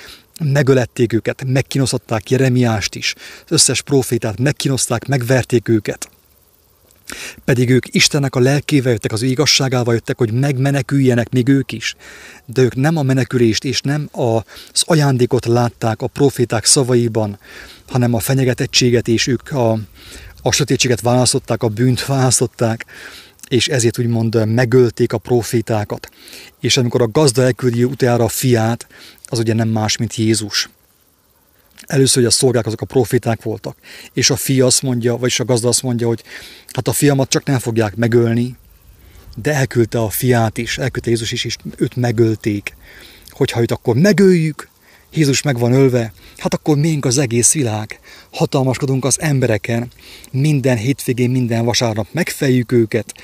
megölették őket, megkinosztatták Jeremiást is, az összes profétát megkinozták, megverték őket. Pedig ők Istennek a lelkével jöttek, az ő igazságával jöttek, hogy megmeneküljenek még ők is. De ők nem a menekülést és nem az ajándékot látták a proféták szavaiban, hanem a fenyegetettséget, és ők a, a sötétséget választották, a bűnt választották, és ezért úgymond megölték a profétákat. És amikor a gazda elküldi utára a fiát, az ugye nem más, mint Jézus. Először, hogy a szolgák azok a proféták voltak, és a fia azt mondja, vagyis a gazda azt mondja, hogy hát a fiamat csak nem fogják megölni, de elküldte a fiát is, elküldte Jézus is, és őt megölték. Hogyha őt akkor megöljük, Jézus meg van ölve, hát akkor miénk az egész világ. Hatalmaskodunk az embereken, minden hétvégén, minden vasárnap megfejjük őket.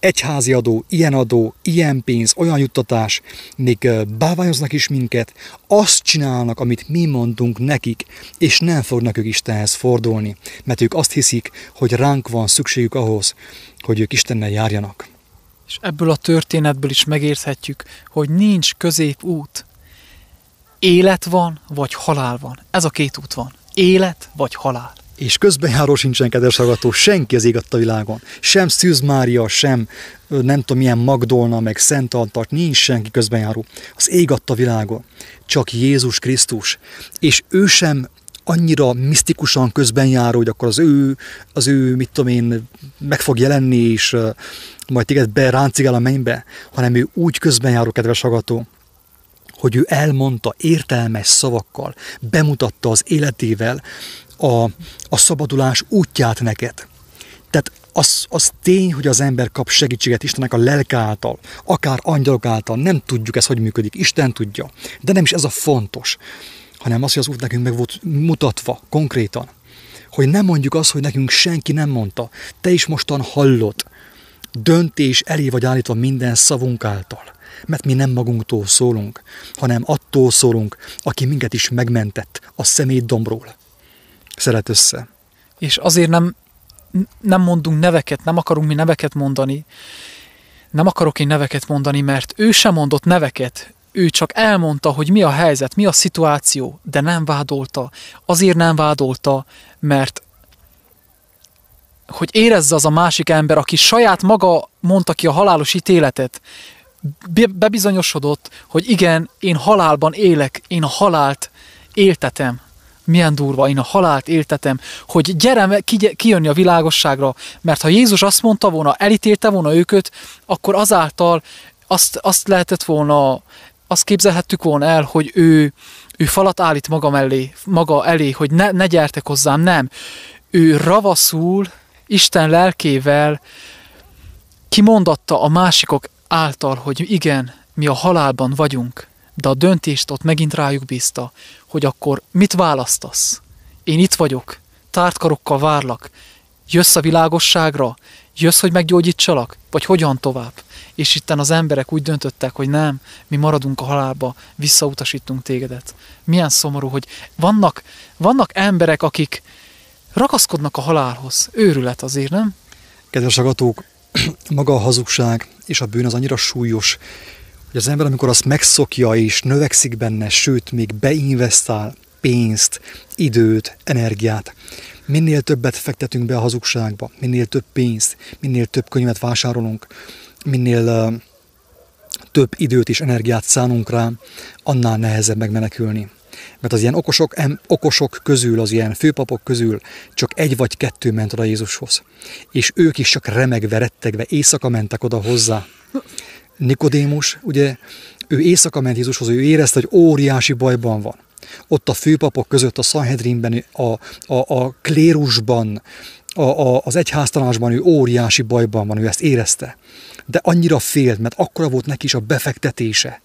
Egyházi adó, ilyen adó, ilyen pénz, olyan juttatás, még báványoznak is minket, azt csinálnak, amit mi mondunk nekik, és nem fognak ők Istenhez fordulni, mert ők azt hiszik, hogy ránk van szükségük ahhoz, hogy ők Istennel járjanak. És ebből a történetből is megérthetjük, hogy nincs középút. Élet van, vagy halál van. Ez a két út van. Élet, vagy halál. És közbenjáró sincsen, kedves hallgató, senki az ég világon. Sem Szűz Mária, sem nem tudom milyen Magdolna, meg Szent Antart, nincs senki közbenjáró. Az ég világon. Csak Jézus Krisztus. És ő sem annyira misztikusan közbenjáró, hogy akkor az ő, az ő, mit tudom én, meg fog jelenni, és majd téged beráncigál a mennybe, hanem ő úgy közbenjáró, kedves hallgató, hogy ő elmondta értelmes szavakkal, bemutatta az életével a, a szabadulás útját neked. Tehát az, az tény, hogy az ember kap segítséget Istennek a lelke által, akár angyalok által, nem tudjuk ez, hogy működik, Isten tudja. De nem is ez a fontos, hanem az, hogy az út nekünk meg volt mutatva konkrétan. Hogy nem mondjuk azt, hogy nekünk senki nem mondta. Te is mostan hallod. Döntés elé vagy állítva minden szavunk által mert mi nem magunktól szólunk, hanem attól szólunk, aki minket is megmentett a szemét dombról. Szeret össze. És azért nem, nem mondunk neveket, nem akarunk mi neveket mondani, nem akarok én neveket mondani, mert ő sem mondott neveket, ő csak elmondta, hogy mi a helyzet, mi a szituáció, de nem vádolta. Azért nem vádolta, mert hogy érezze az a másik ember, aki saját maga mondta ki a halálos ítéletet, bebizonyosodott, hogy igen, én halálban élek, én a halált éltetem. Milyen durva, én a halált éltetem, hogy gyere kijönni a világosságra, mert ha Jézus azt mondta volna, elítélte volna őket, akkor azáltal azt, azt lehetett volna, azt képzelhettük volna el, hogy ő, ő falat állít maga mellé, maga elé, hogy ne, ne gyertek hozzám, nem. Ő ravaszul, Isten lelkével kimondatta a másikok által, hogy igen, mi a halálban vagyunk, de a döntést ott megint rájuk bízta, hogy akkor mit választasz? Én itt vagyok, tártkarokkal várlak, jössz a világosságra, jössz, hogy meggyógyítsalak, vagy hogyan tovább? És itten az emberek úgy döntöttek, hogy nem, mi maradunk a halálba, visszautasítunk tégedet. Milyen szomorú, hogy vannak, vannak emberek, akik ragaszkodnak a halálhoz. Őrület azért, nem? Kedves agatók, maga a hazugság és a bűn az annyira súlyos, hogy az ember, amikor azt megszokja és növekszik benne, sőt, még beinvestál pénzt, időt, energiát, minél többet fektetünk be a hazugságba, minél több pénzt, minél több könyvet vásárolunk, minél több időt és energiát szánunk rá, annál nehezebb megmenekülni. Mert az ilyen okosok, em, okosok közül, az ilyen főpapok közül csak egy vagy kettő ment oda Jézushoz. És ők is csak remegve, rettegve éjszaka mentek oda hozzá. Nikodémus, ugye, ő éjszaka ment Jézushoz, ő érezte, hogy óriási bajban van. Ott a főpapok között, a Sanhedrinben, a, a, a klérusban, a, a, az egyháztanásban ő óriási bajban van, ő ezt érezte. De annyira félt, mert akkora volt neki is a befektetése,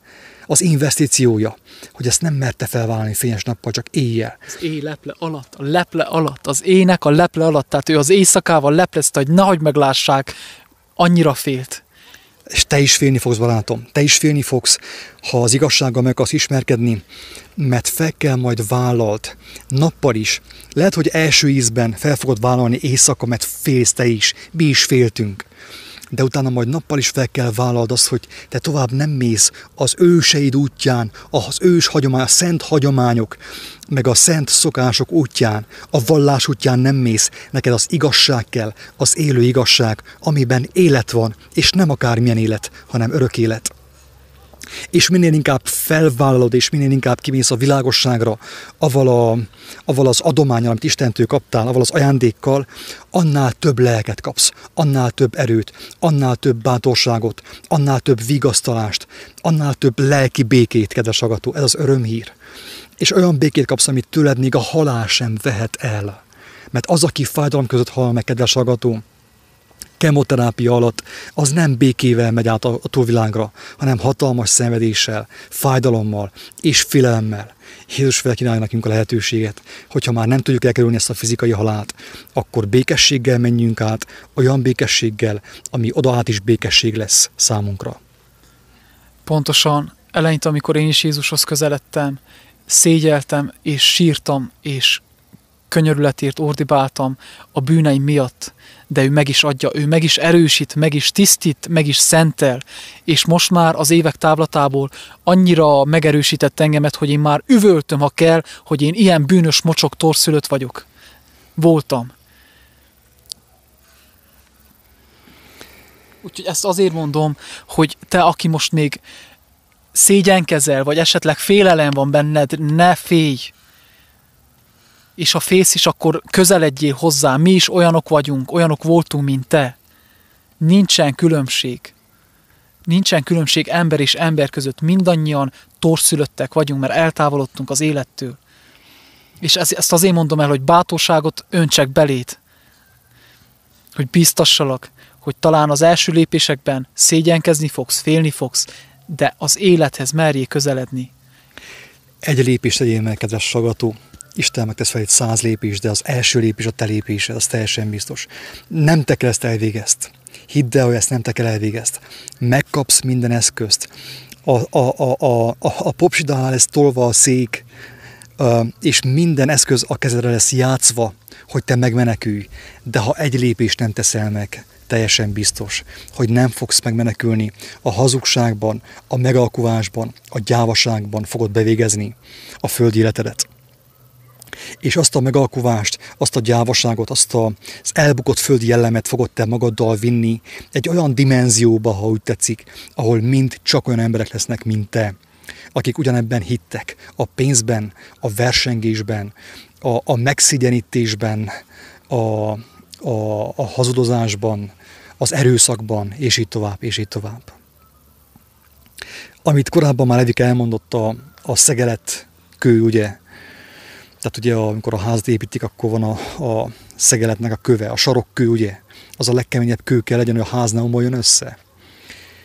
az investíciója, hogy ezt nem merte felvállalni fényes nappal, csak éjjel. Az éj leple alatt, a leple alatt, az ének a leple alatt, tehát ő az éjszakával leplezte, hogy nehogy meglássák, annyira félt. És te is félni fogsz, barátom, te is félni fogsz, ha az igazsággal meg akarsz ismerkedni, mert fel kell majd vállalt, nappal is. Lehet, hogy első ízben fel fogod vállalni éjszaka, mert félsz te is, mi is féltünk de utána majd nappal is fel kell vállalod azt, hogy te tovább nem mész az őseid útján, az ős hagyomány, a szent hagyományok, meg a szent szokások útján, a vallás útján nem mész, neked az igazság kell, az élő igazság, amiben élet van, és nem akármilyen élet, hanem örök élet. És minél inkább felvállalod, és minél inkább kimész a világosságra, avval, a, avval az adományal, amit Istentől kaptál, avval az ajándékkal, annál több lelket kapsz, annál több erőt, annál több bátorságot, annál több vigasztalást, annál több lelki békét, kedves agató. Ez az örömhír. És olyan békét kapsz, amit tőled még a halál sem vehet el. Mert az, aki fájdalom között hal meg, kedves agató, kemoterápia alatt, az nem békével megy át a, túlvilágra, hanem hatalmas szenvedéssel, fájdalommal és félelemmel. Jézus felkínálja nekünk a lehetőséget, hogyha már nem tudjuk elkerülni ezt a fizikai halált, akkor békességgel menjünk át, olyan békességgel, ami oda át is békesség lesz számunkra. Pontosan eleinte, amikor én is Jézushoz közeledtem, szégyeltem és sírtam, és könyörületért ordibáltam a bűneim miatt, de ő meg is adja, ő meg is erősít, meg is tisztít, meg is szentel, és most már az évek távlatából annyira megerősített engemet, hogy én már üvöltöm, ha kell, hogy én ilyen bűnös mocsok torszülött vagyok. Voltam. Úgyhogy ezt azért mondom, hogy te, aki most még szégyenkezel, vagy esetleg félelem van benned, ne félj, és ha fész is, akkor közeledjél hozzá. Mi is olyanok vagyunk, olyanok voltunk, mint te. Nincsen különbség. Nincsen különbség ember és ember között. Mindannyian torszülöttek vagyunk, mert eltávolodtunk az élettől. És ezt azért mondom el, hogy bátorságot öntsek belét. Hogy biztassalak, hogy talán az első lépésekben szégyenkezni fogsz, félni fogsz, de az élethez merjél közeledni. Egy lépést tegyél meg, kedves sagató. Isten megtesz fel egy száz lépés, de az első lépés a te lépésed, az teljesen biztos. Nem te kell ezt elvégezt. Hidd el, hogy ezt nem te kell elvégezt. Megkapsz minden eszközt. A, a, a, a, a, a popsidánál lesz tolva a szék, és minden eszköz a kezedre lesz játszva, hogy te megmenekülj. De ha egy lépést nem teszel meg, teljesen biztos, hogy nem fogsz megmenekülni. A hazugságban, a megalkuvásban, a gyávaságban fogod bevégezni a földi életedet és azt a megalkuvást, azt a gyávaságot, azt az elbukott földi jellemet fogod te magaddal vinni egy olyan dimenzióba, ha úgy tetszik, ahol mind csak olyan emberek lesznek, mint te, akik ugyanebben hittek, a pénzben, a versengésben, a, a megszigyenítésben, a, a, a hazudozásban, az erőszakban, és így tovább, és így tovább. Amit korábban már Evik elmondott, a, a szegelet kő, ugye, tehát ugye amikor a házat építik, akkor van a, a szegeletnek a köve, a sarokkő, ugye? Az a legkeményebb kő kell legyen, hogy a ház ne omoljon össze.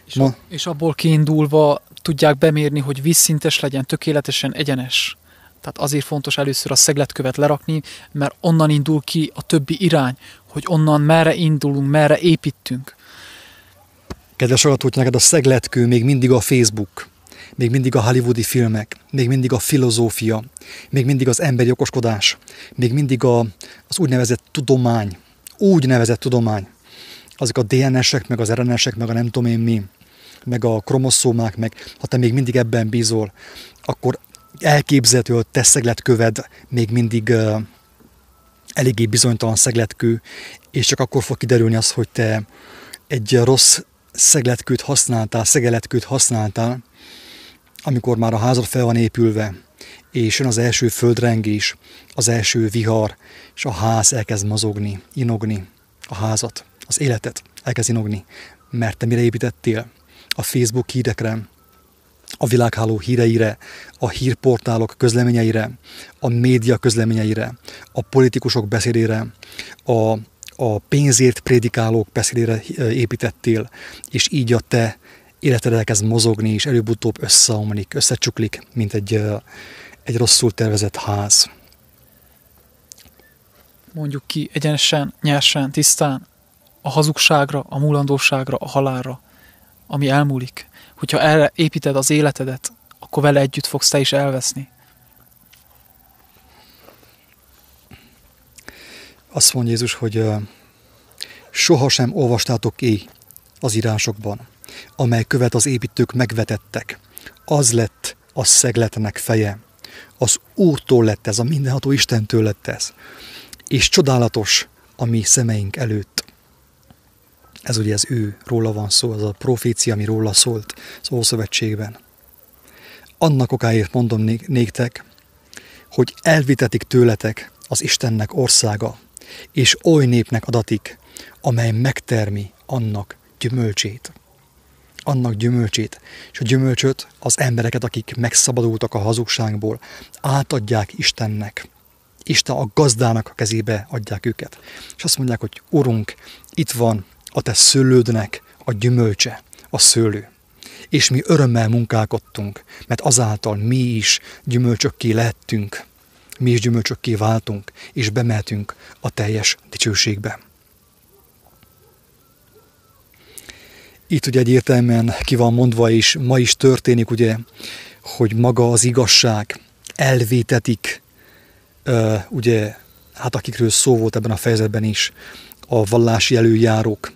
És, Ma, a, és abból kiindulva tudják bemérni, hogy vízszintes legyen, tökéletesen egyenes. Tehát azért fontos először a szegletkövet lerakni, mert onnan indul ki a többi irány, hogy onnan merre indulunk, merre építünk. Kedves hallgatók, neked a szegletkő még mindig a Facebook még mindig a hollywoodi filmek, még mindig a filozófia, még mindig az emberi okoskodás, még mindig a, az úgynevezett tudomány, úgynevezett tudomány, azok a DNS-ek, meg az RNS-ek, meg a nem tudom én mi, meg a kromoszómák, meg ha te még mindig ebben bízol, akkor elképzelhető, hogy te szegletköved még mindig uh, eléggé bizonytalan szegletkő, és csak akkor fog kiderülni az, hogy te egy rossz szegletkőt használtál, szegeletkőt használtál, amikor már a házad fel van épülve, és jön az első földrengés, az első vihar, és a ház elkezd mozogni, inogni, a házat, az életet elkezd inogni, mert te mire építettél? A Facebook hírekre, a világháló híreire, a hírportálok közleményeire, a média közleményeire, a politikusok beszédére, a, a pénzért prédikálók beszédére építettél, és így a te életed elkezd mozogni, és előbb-utóbb összeomlik, összecsuklik, mint egy, egy rosszul tervezett ház. Mondjuk ki egyenesen, nyersen, tisztán, a hazugságra, a múlandóságra, a halálra, ami elmúlik. Hogyha erre építed az életedet, akkor vele együtt fogsz te is elveszni. Azt mondja Jézus, hogy sohasem olvastátok éj az írásokban, amely követ az építők megvetettek. Az lett a szegletnek feje. Az Úrtól lett ez, a mindenható Istentől lett ez. És csodálatos a mi szemeink előtt. Ez ugye ez ő, róla van szó, az a profécia, ami róla szólt az Ószövetségben. Annak okáért mondom néktek, hogy elvitetik tőletek az Istennek országa, és oly népnek adatik, amely megtermi annak gyümölcsét. Annak gyümölcsét. És a gyümölcsöt az embereket, akik megszabadultak a hazugságból, átadják Istennek. Isten a gazdának a kezébe adják őket. És azt mondják, hogy Urunk, itt van a te szőlődnek a gyümölcse, a szőlő. És mi örömmel munkálkodtunk, mert azáltal mi is gyümölcsökké lettünk, mi is gyümölcsökké váltunk, és bemeltünk a teljes dicsőségbe. Itt ugye egyértelműen ki van mondva, és ma is történik ugye, hogy maga az igazság elvétetik, ugye, hát akikről szó volt ebben a fejezetben is, a vallási előjárók,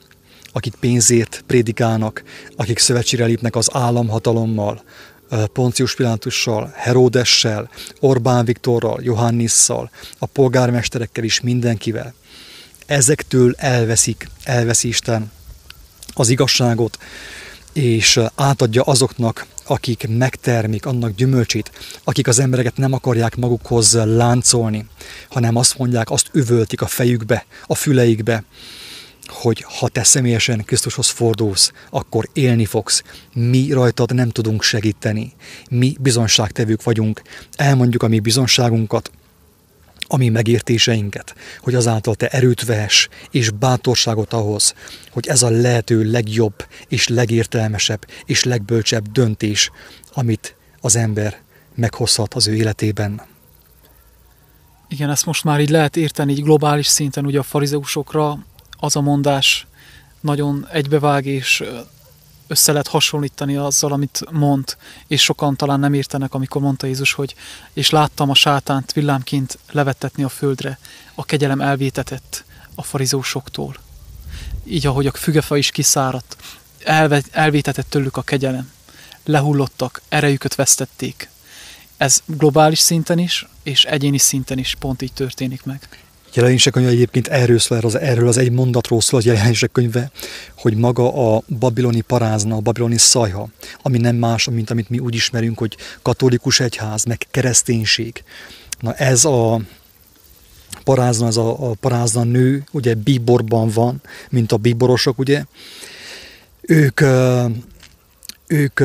akik pénzért prédikálnak, akik szövetségre lépnek az államhatalommal, Poncius Pilátussal, Heródessel, Orbán Viktorral, Johannisszal, a polgármesterekkel is mindenkivel. Ezektől elveszik, elveszi Isten az igazságot, és átadja azoknak, akik megtermik annak gyümölcsét, akik az embereket nem akarják magukhoz láncolni, hanem azt mondják, azt üvöltik a fejükbe, a füleikbe, hogy ha te személyesen Krisztushoz fordulsz, akkor élni fogsz. Mi rajtad nem tudunk segíteni. Mi bizonságtevők vagyunk. Elmondjuk a mi bizonságunkat, a mi megértéseinket, hogy azáltal te erőt vehess és bátorságot ahhoz, hogy ez a lehető legjobb és legértelmesebb és legbölcsebb döntés, amit az ember meghozhat az ő életében. Igen, ezt most már így lehet érteni így globális szinten, ugye a farizeusokra az a mondás nagyon egybevág, és össze lehet hasonlítani azzal, amit mond, és sokan talán nem értenek, amikor mondta Jézus, hogy és láttam a sátánt villámként levettetni a földre, a kegyelem elvétetett a farizósoktól. Így, ahogy a fügefa is kiszáradt, elve, elvétetett tőlük a kegyelem. Lehullottak, erejüket vesztették. Ez globális szinten is, és egyéni szinten is pont így történik meg jelenések könyve egyébként erről szól, az, erről az egy mondatról szól az jelenések könyve, hogy maga a babiloni parázna, a babiloni szajha, ami nem más, mint amit mi úgy ismerünk, hogy katolikus egyház, meg kereszténység. Na ez a parázna, ez a, a parázna nő, ugye bíborban van, mint a bíborosok, ugye. Ők, ők,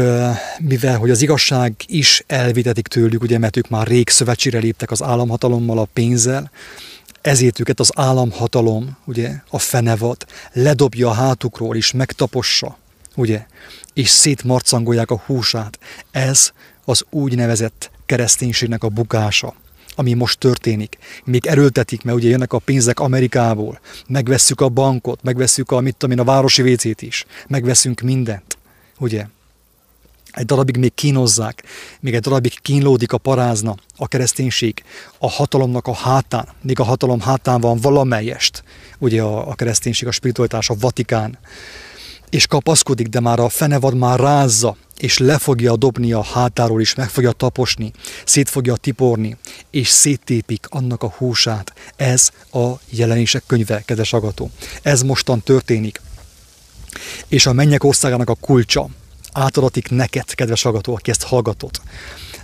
mivel hogy az igazság is elvitetik tőlük, ugye, mert ők már rég szövetségre léptek az államhatalommal, a pénzzel, ezért őket az államhatalom, ugye, a fenevad, ledobja a hátukról és megtapossa, ugye, és szétmarcangolják a húsát. Ez az úgynevezett kereszténységnek a bukása ami most történik. Még erőltetik, mert ugye jönnek a pénzek Amerikából, megvesszük a bankot, megvesszük a, mit tudom én, a városi vécét is, megveszünk mindent, ugye? Egy darabig még kínozzák, még egy darabig kínlódik a parázna, a kereszténység a hatalomnak a hátán, még a hatalom hátán van valamelyest, ugye a, a kereszténység, a spiritualitás, a Vatikán, és kapaszkodik, de már a fenevad már rázza, és le fogja dobni a hátáról is, meg fogja taposni, szét fogja tiporni, és széttépik annak a húsát. Ez a jelenések könyve, kedves agató. Ez mostan történik. És a mennyek országának a kulcsa, átadatik neked, kedves hallgató, aki ezt hallgatod.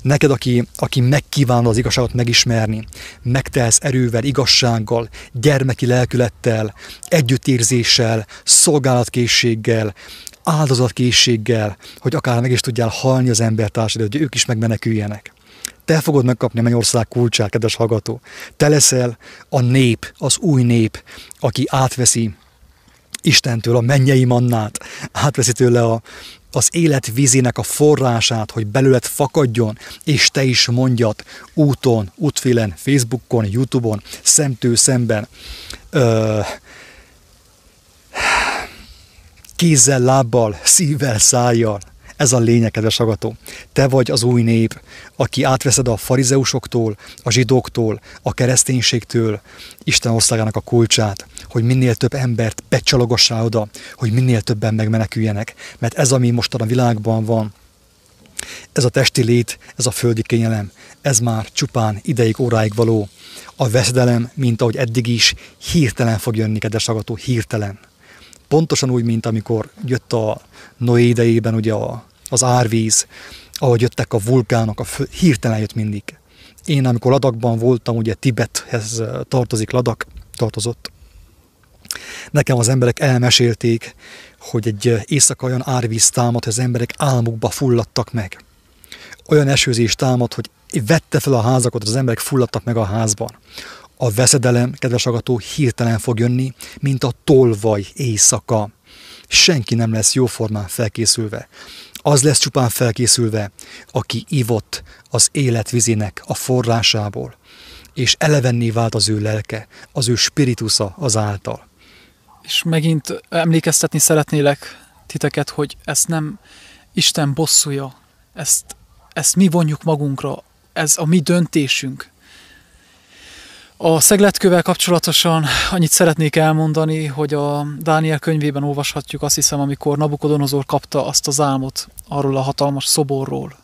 Neked, aki, aki megkívánod az igazságot megismerni, megtelsz erővel, igazsággal, gyermeki lelkülettel, együttérzéssel, szolgálatkészséggel, áldozatkészséggel, hogy akár meg is tudjál halni az embertársadal, hogy ők is megmeneküljenek. Te fogod megkapni a mennyország kulcsát, kedves hallgató. Te leszel a nép, az új nép, aki átveszi Istentől a mennyei mannát, átveszi tőle a, az élet vízének a forrását, hogy belőled fakadjon, és te is mondjad úton, útfélen, Facebookon, Youtube-on, szemtől szemben, ö, kézzel, lábbal, szívvel, szájjal, ez a lényeg, kedves agató. Te vagy az új nép, aki átveszed a farizeusoktól, a zsidóktól, a kereszténységtől Isten országának a kulcsát, hogy minél több embert becsalogassá oda, hogy minél többen megmeneküljenek. Mert ez, ami mostan a világban van, ez a testi lét, ez a földi kényelem, ez már csupán ideig, óráig való. A veszedelem, mint ahogy eddig is, hirtelen fog jönni, kedves agató, hirtelen. Pontosan úgy, mint amikor jött a Noé idejében ugye a, az árvíz, ahogy jöttek a vulkánok, a föl, hirtelen jött mindig. Én, amikor Ladakban voltam, ugye Tibethez tartozik Ladak, tartozott. Nekem az emberek elmesélték, hogy egy éjszaka olyan árvíz támad, hogy az emberek álmukba fulladtak meg. Olyan esőzés támad, hogy vette fel a házakat, az emberek fulladtak meg a házban. A veszedelem, kedves agató, hirtelen fog jönni, mint a tolvaj éjszaka. Senki nem lesz jóformán felkészülve. Az lesz csupán felkészülve, aki ivott az életvizének a forrásából, és elevenné vált az ő lelke, az ő spiritusza azáltal. És megint emlékeztetni szeretnélek titeket, hogy ezt nem Isten bosszúja, ezt, ezt mi vonjuk magunkra, ez a mi döntésünk. A szegletkövel kapcsolatosan annyit szeretnék elmondani, hogy a Dániel könyvében olvashatjuk azt hiszem, amikor Nabukodonozor kapta azt az álmot arról a hatalmas szoborról.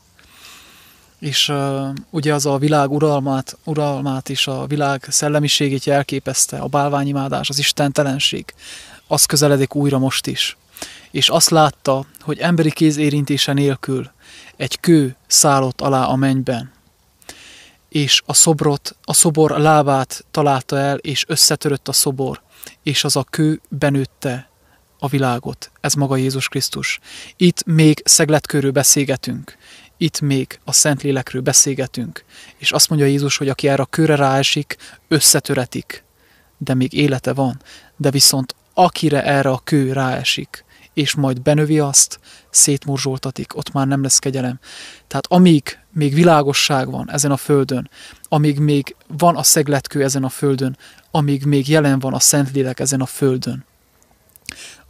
És uh, ugye az a világ uralmát, uralmát és a világ szellemiségét jelképezte, a bálványimádás, az istentelenség, az közeledik újra most is. És azt látta, hogy emberi kéz érintése nélkül egy kő szállott alá a mennyben, és a szobrot, a szobor lábát találta el, és összetörött a szobor, és az a kő benőtte a világot. Ez maga Jézus Krisztus. Itt még szegletkörről beszélgetünk, itt még a Szentlélekről beszélgetünk, és azt mondja Jézus, hogy aki erre a kőre ráesik, összetöretik, de még élete van. De viszont akire erre a kő ráesik, és majd benövi azt, szétmorzsoltatik, ott már nem lesz kegyelem. Tehát amíg még világosság van ezen a földön, amíg még van a szegletkő ezen a földön, amíg még jelen van a Szentlélek ezen a földön,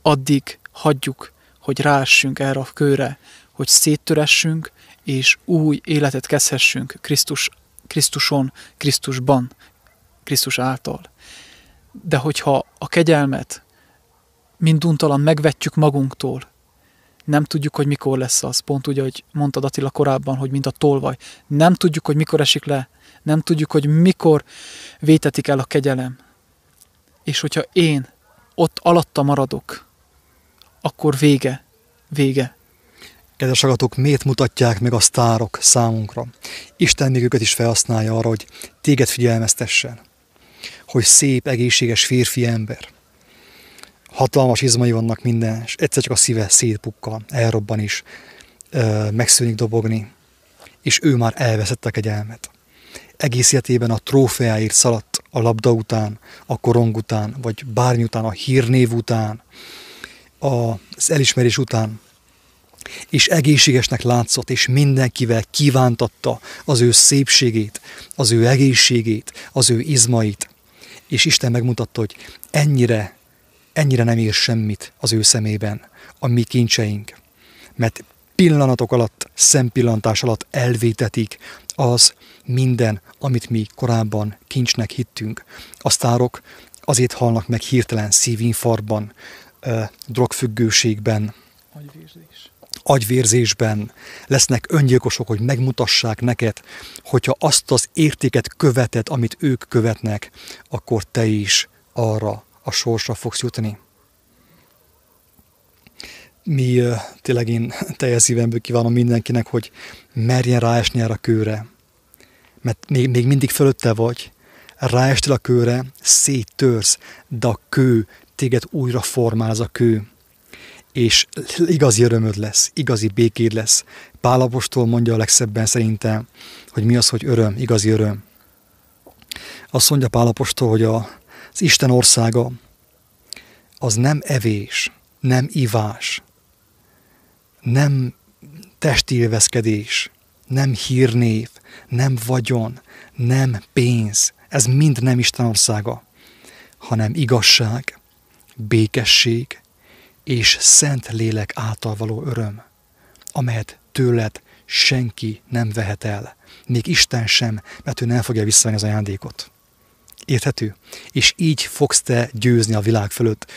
addig hagyjuk, hogy ráessünk erre a kőre, hogy széttöressünk, és új életet kezdhessünk Krisztus, Krisztuson, Krisztusban, Krisztus által. De hogyha a kegyelmet minduntalan megvetjük magunktól, nem tudjuk, hogy mikor lesz az. Pont úgy, hogy mondtad Attila korábban, hogy mint a tolvaj. Nem tudjuk, hogy mikor esik le. Nem tudjuk, hogy mikor vétetik el a kegyelem. És hogyha én ott alatta maradok, akkor vége, vége. Kedves agatok, miért mutatják meg a sztárok számunkra? Isten még őket is felhasználja arra, hogy téged figyelmeztessen. Hogy szép, egészséges férfi ember – hatalmas izmai vannak minden, és egyszer csak a szíve szétpukkan, elrobban is, megszűnik dobogni, és ő már elveszett a kegyelmet. Egész életében a trófeáért szaladt a labda után, a korong után, vagy bármi után, a hírnév után, az elismerés után, és egészségesnek látszott, és mindenkivel kívántatta az ő szépségét, az ő egészségét, az ő izmait. És Isten megmutatta, hogy ennyire ennyire nem ér semmit az ő szemében, a mi kincseink. Mert pillanatok alatt, szempillantás alatt elvétetik az minden, amit mi korábban kincsnek hittünk. A sztárok azért halnak meg hirtelen szívinfarban, drogfüggőségben, agyvérzés. agyvérzésben, lesznek öngyilkosok, hogy megmutassák neked, hogyha azt az értéket követed, amit ők követnek, akkor te is arra a sorsra fogsz jutni. Mi tényleg én teljes szívemből kívánom mindenkinek, hogy merjen ráesni erre a kőre. Mert még, még mindig fölötte vagy, ráestél a kőre, széttörsz, de a kő téged újra formál az a kő. És igazi örömöd lesz, igazi békéd lesz. Pálapostól mondja a legszebben szerintem, hogy mi az, hogy öröm, igazi öröm. Azt mondja Pálapostól, hogy a, az Isten országa az nem evés, nem ivás, nem testélvezkedés, nem hírnév, nem vagyon, nem pénz. Ez mind nem Isten országa, hanem igazság, békesség és szent lélek által való öröm, amelyet tőled senki nem vehet el, még Isten sem, mert ő nem fogja visszavenni az ajándékot. Érthető? És így fogsz te győzni a világ fölött,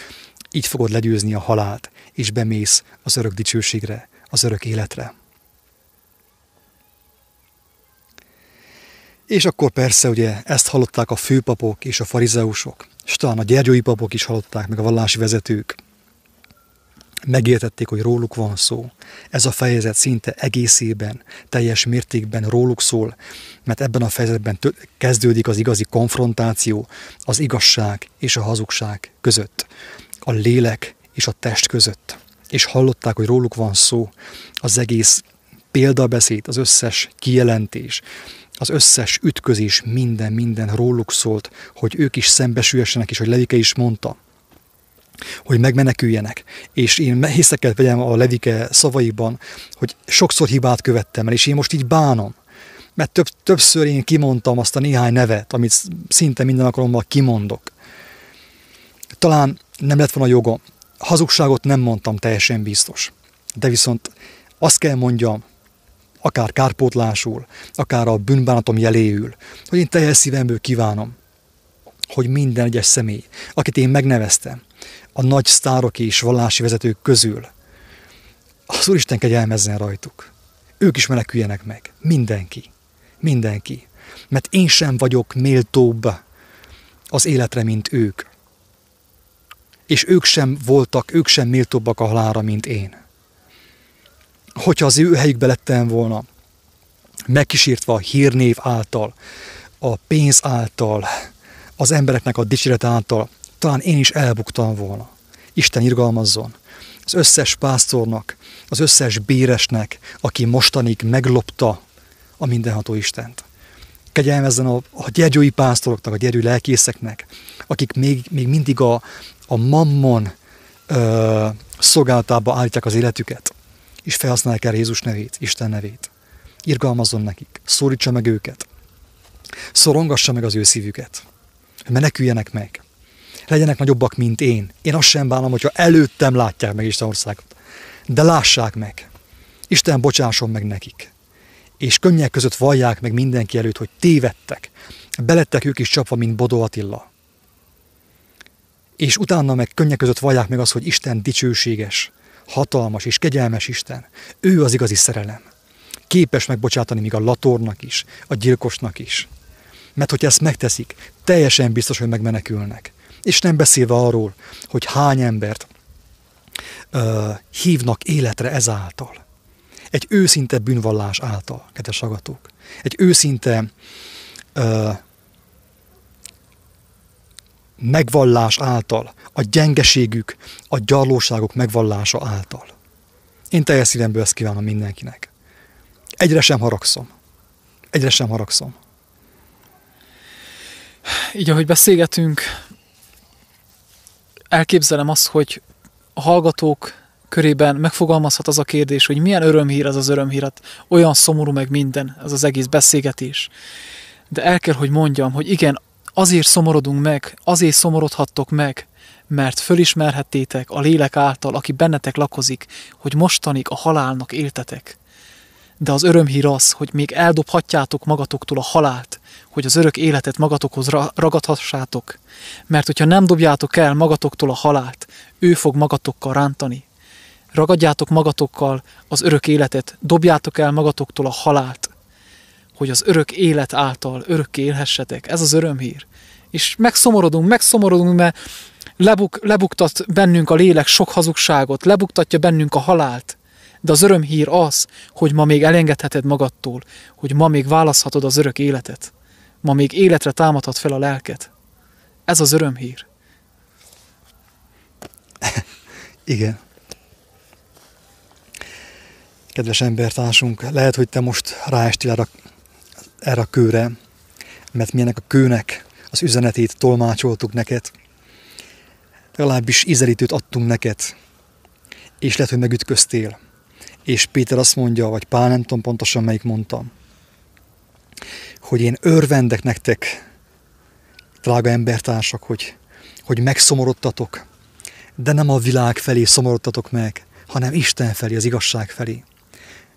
így fogod legyőzni a halált, és bemész az örök dicsőségre, az örök életre. És akkor persze ugye ezt hallották a főpapok és a farizeusok, és talán a gyergyói papok is hallották, meg a vallási vezetők. Megértették, hogy róluk van szó. Ez a fejezet szinte egészében, teljes mértékben róluk szól, mert ebben a fejezetben kezdődik az igazi konfrontáció az igazság és a hazugság között, a lélek és a test között. És hallották, hogy róluk van szó, az egész példabeszéd, az összes kijelentés, az összes ütközés, minden, minden róluk szólt, hogy ők is szembesüljenek, és hogy Levike is mondta, hogy megmeneküljenek. És én hiszeket vegyem a Levike szavaiban, hogy sokszor hibát követtem el, és én most így bánom. Mert több, többször én kimondtam azt a néhány nevet, amit szinte minden alkalommal kimondok. Talán nem lett volna jogom. Hazugságot nem mondtam teljesen biztos. De viszont azt kell mondjam, akár kárpótlásul, akár a bűnbánatom jeléül, hogy én teljes szívemből kívánom, hogy minden egyes személy, akit én megneveztem, a nagy sztárok és vallási vezetők közül, az Úristen kegyelmezzen rajtuk. Ők is meneküljenek meg. Mindenki. Mindenki. Mert én sem vagyok méltóbb az életre, mint ők. És ők sem voltak, ők sem méltóbbak a halára, mint én hogyha az ő helyükbe lettem volna, megkísértve a hírnév által, a pénz által, az embereknek a dicséret által, talán én is elbuktam volna. Isten irgalmazzon. Az összes pásztornak, az összes béresnek, aki mostanig meglopta a mindenható Istent. Kegyelmezzen a, a gyergyói pásztoroknak, a gyergyói lelkészeknek, akik még, még mindig a, a mammon ö, szolgálatába állítják az életüket és felhasználják el Jézus nevét, Isten nevét. Irgalmazzon nekik, szólítsa meg őket, szorongassa meg az ő szívüket, hogy meneküljenek meg, legyenek nagyobbak, mint én. Én azt sem bánom, hogyha előttem látják meg Isten országot, de lássák meg. Isten bocsásson meg nekik. És könnyek között vallják meg mindenki előtt, hogy tévedtek. Belettek ők is csapva, mint Bodó Attila. És utána meg könnyek között vallják meg azt, hogy Isten dicsőséges, hatalmas és kegyelmes Isten. Ő az igazi szerelem. Képes megbocsátani még a latornak is, a gyilkosnak is. Mert hogyha ezt megteszik, teljesen biztos, hogy megmenekülnek. És nem beszélve arról, hogy hány embert uh, hívnak életre ezáltal. Egy őszinte bűnvallás által, kedves agatók. Egy őszinte uh, megvallás által, a gyengeségük, a gyarlóságok megvallása által. Én teljes szívemből ezt kívánom mindenkinek. Egyre sem haragszom. Egyre sem haragszom. Így, ahogy beszélgetünk, elképzelem azt, hogy a hallgatók körében megfogalmazhat az a kérdés, hogy milyen örömhír ez az örömhír, olyan szomorú meg minden, ez az egész beszélgetés. De el kell, hogy mondjam, hogy igen, Azért szomorodunk meg, azért szomorodhattok meg, mert fölismerhettétek a lélek által, aki bennetek lakozik, hogy mostanig a halálnak éltetek. De az örömhír az, hogy még eldobhatjátok magatoktól a halált, hogy az örök életet magatokhoz ragadhassátok. Mert hogyha nem dobjátok el magatoktól a halált, ő fog magatokkal rántani. Ragadjátok magatokkal az örök életet, dobjátok el magatoktól a halált, hogy az örök élet által örökké élhessetek. Ez az örömhír. És megszomorodunk, megszomorodunk, mert lebuk, lebuktat bennünk a lélek sok hazugságot, lebuktatja bennünk a halált. De az örömhír az, hogy ma még elengedheted magadtól, hogy ma még választhatod az örök életet. Ma még életre támadhat fel a lelket. Ez az örömhír. Igen. Kedves embertársunk, lehet, hogy te most ráestél erre erre a kőre, mert mi ennek a kőnek az üzenetét tolmácsoltuk neked, legalábbis ízelítőt adtunk neked, és lehet, hogy megütköztél. És Péter azt mondja, vagy Pál, nem tudom pontosan melyik mondta, hogy én örvendek nektek, drága embertársak, hogy, hogy megszomorodtatok, de nem a világ felé szomorodtatok meg, hanem Isten felé, az igazság felé.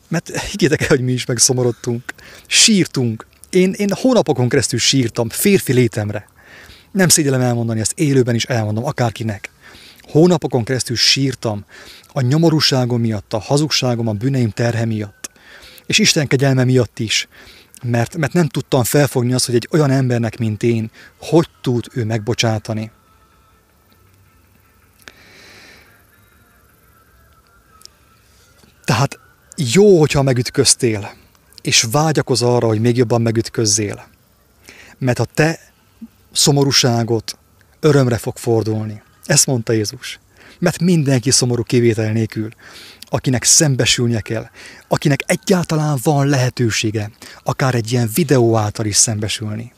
Mert higgyétek el, hogy mi is megszomorodtunk. Sírtunk. Én, én hónapokon keresztül sírtam, férfi létemre. Nem szégyellem elmondani, ezt élőben is elmondom, akárkinek. Hónapokon keresztül sírtam a nyomorúságom miatt, a hazugságom, a bűneim terhe miatt. És Isten kegyelme miatt is, mert, mert nem tudtam felfogni azt, hogy egy olyan embernek, mint én, hogy tud ő megbocsátani. jó, hogyha megütköztél, és vágyakoz arra, hogy még jobban megütközzél. Mert a te szomorúságot örömre fog fordulni. Ezt mondta Jézus. Mert mindenki szomorú kivétel nélkül, akinek szembesülnie kell, akinek egyáltalán van lehetősége, akár egy ilyen videó által is szembesülni.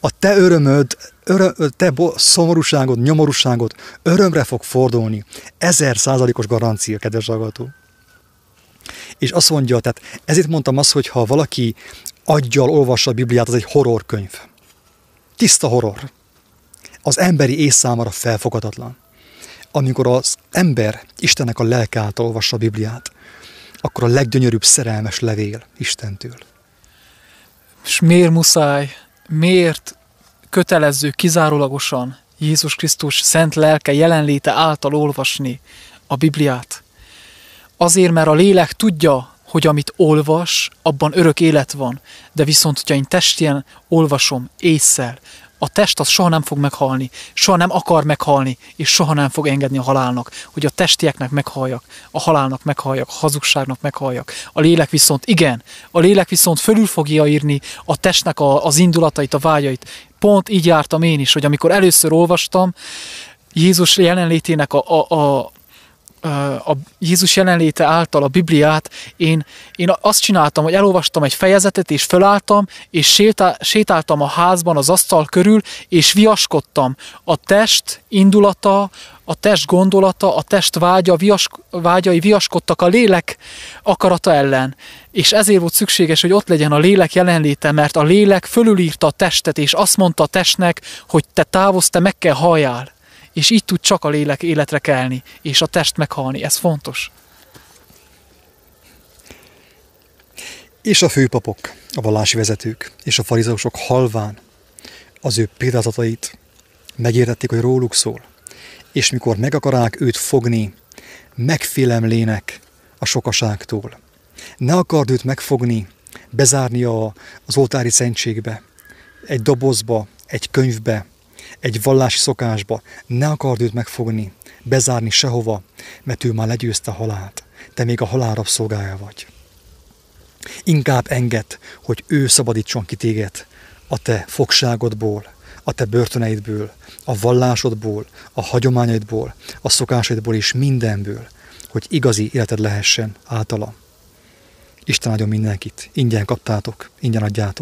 A te örömöd, öröm, te szomorúságod, nyomorúságod örömre fog fordulni. Ezer százalékos garancia, kedves hallgató. És azt mondja, tehát ezért mondtam azt, hogy ha valaki aggyal olvassa a Bibliát, az egy horrorkönyv. Tiszta horror. Az emberi ész számára felfogadatlan. Amikor az ember Istennek a lelke által olvassa a Bibliát, akkor a leggyönyörűbb szerelmes levél Istentől. És miért muszáj, miért kötelező kizárólagosan Jézus Krisztus szent lelke jelenléte által olvasni a Bibliát? Azért, mert a lélek tudja, hogy amit olvas, abban örök élet van, de viszont, hogyha én testien olvasom észszel, a test az soha nem fog meghalni, soha nem akar meghalni, és soha nem fog engedni a halálnak, hogy a testieknek meghalljak, a halálnak meghalljak, a hazugságnak meghalljak. A lélek viszont igen, a lélek viszont fölül fogja írni a testnek a, az indulatait, a vágyait. Pont így jártam én is, hogy amikor először olvastam, Jézus jelenlétének a, a, a, a Jézus jelenléte által a Bibliát, én, én azt csináltam, hogy elolvastam egy fejezetet, és fölálltam, és sétál, sétáltam a házban az asztal körül, és viaskodtam. A test indulata, a test gondolata, a test vágya, vias, vágyai viaskodtak a lélek akarata ellen. És ezért volt szükséges, hogy ott legyen a lélek jelenléte, mert a lélek fölülírta a testet, és azt mondta a testnek, hogy te távozz, te meg kell halljál és így tud csak a lélek életre kelni, és a test meghalni. Ez fontos. És a főpapok, a vallási vezetők és a farizeusok halván az ő példázatait megértették, hogy róluk szól. És mikor meg akarák őt fogni, megfélemlének a sokaságtól. Ne akard őt megfogni, bezárni a, az oltári szentségbe, egy dobozba, egy könyvbe, egy vallási szokásba, ne akard őt megfogni, bezárni sehova, mert ő már legyőzte a halált, te még a halál rabszolgája vagy. Inkább enged, hogy ő szabadítson ki téged a te fogságodból, a te börtöneidből, a vallásodból, a hagyományaidból, a szokásaidból és mindenből, hogy igazi életed lehessen általa. Isten adjon mindenkit, ingyen kaptátok, ingyen adjátok.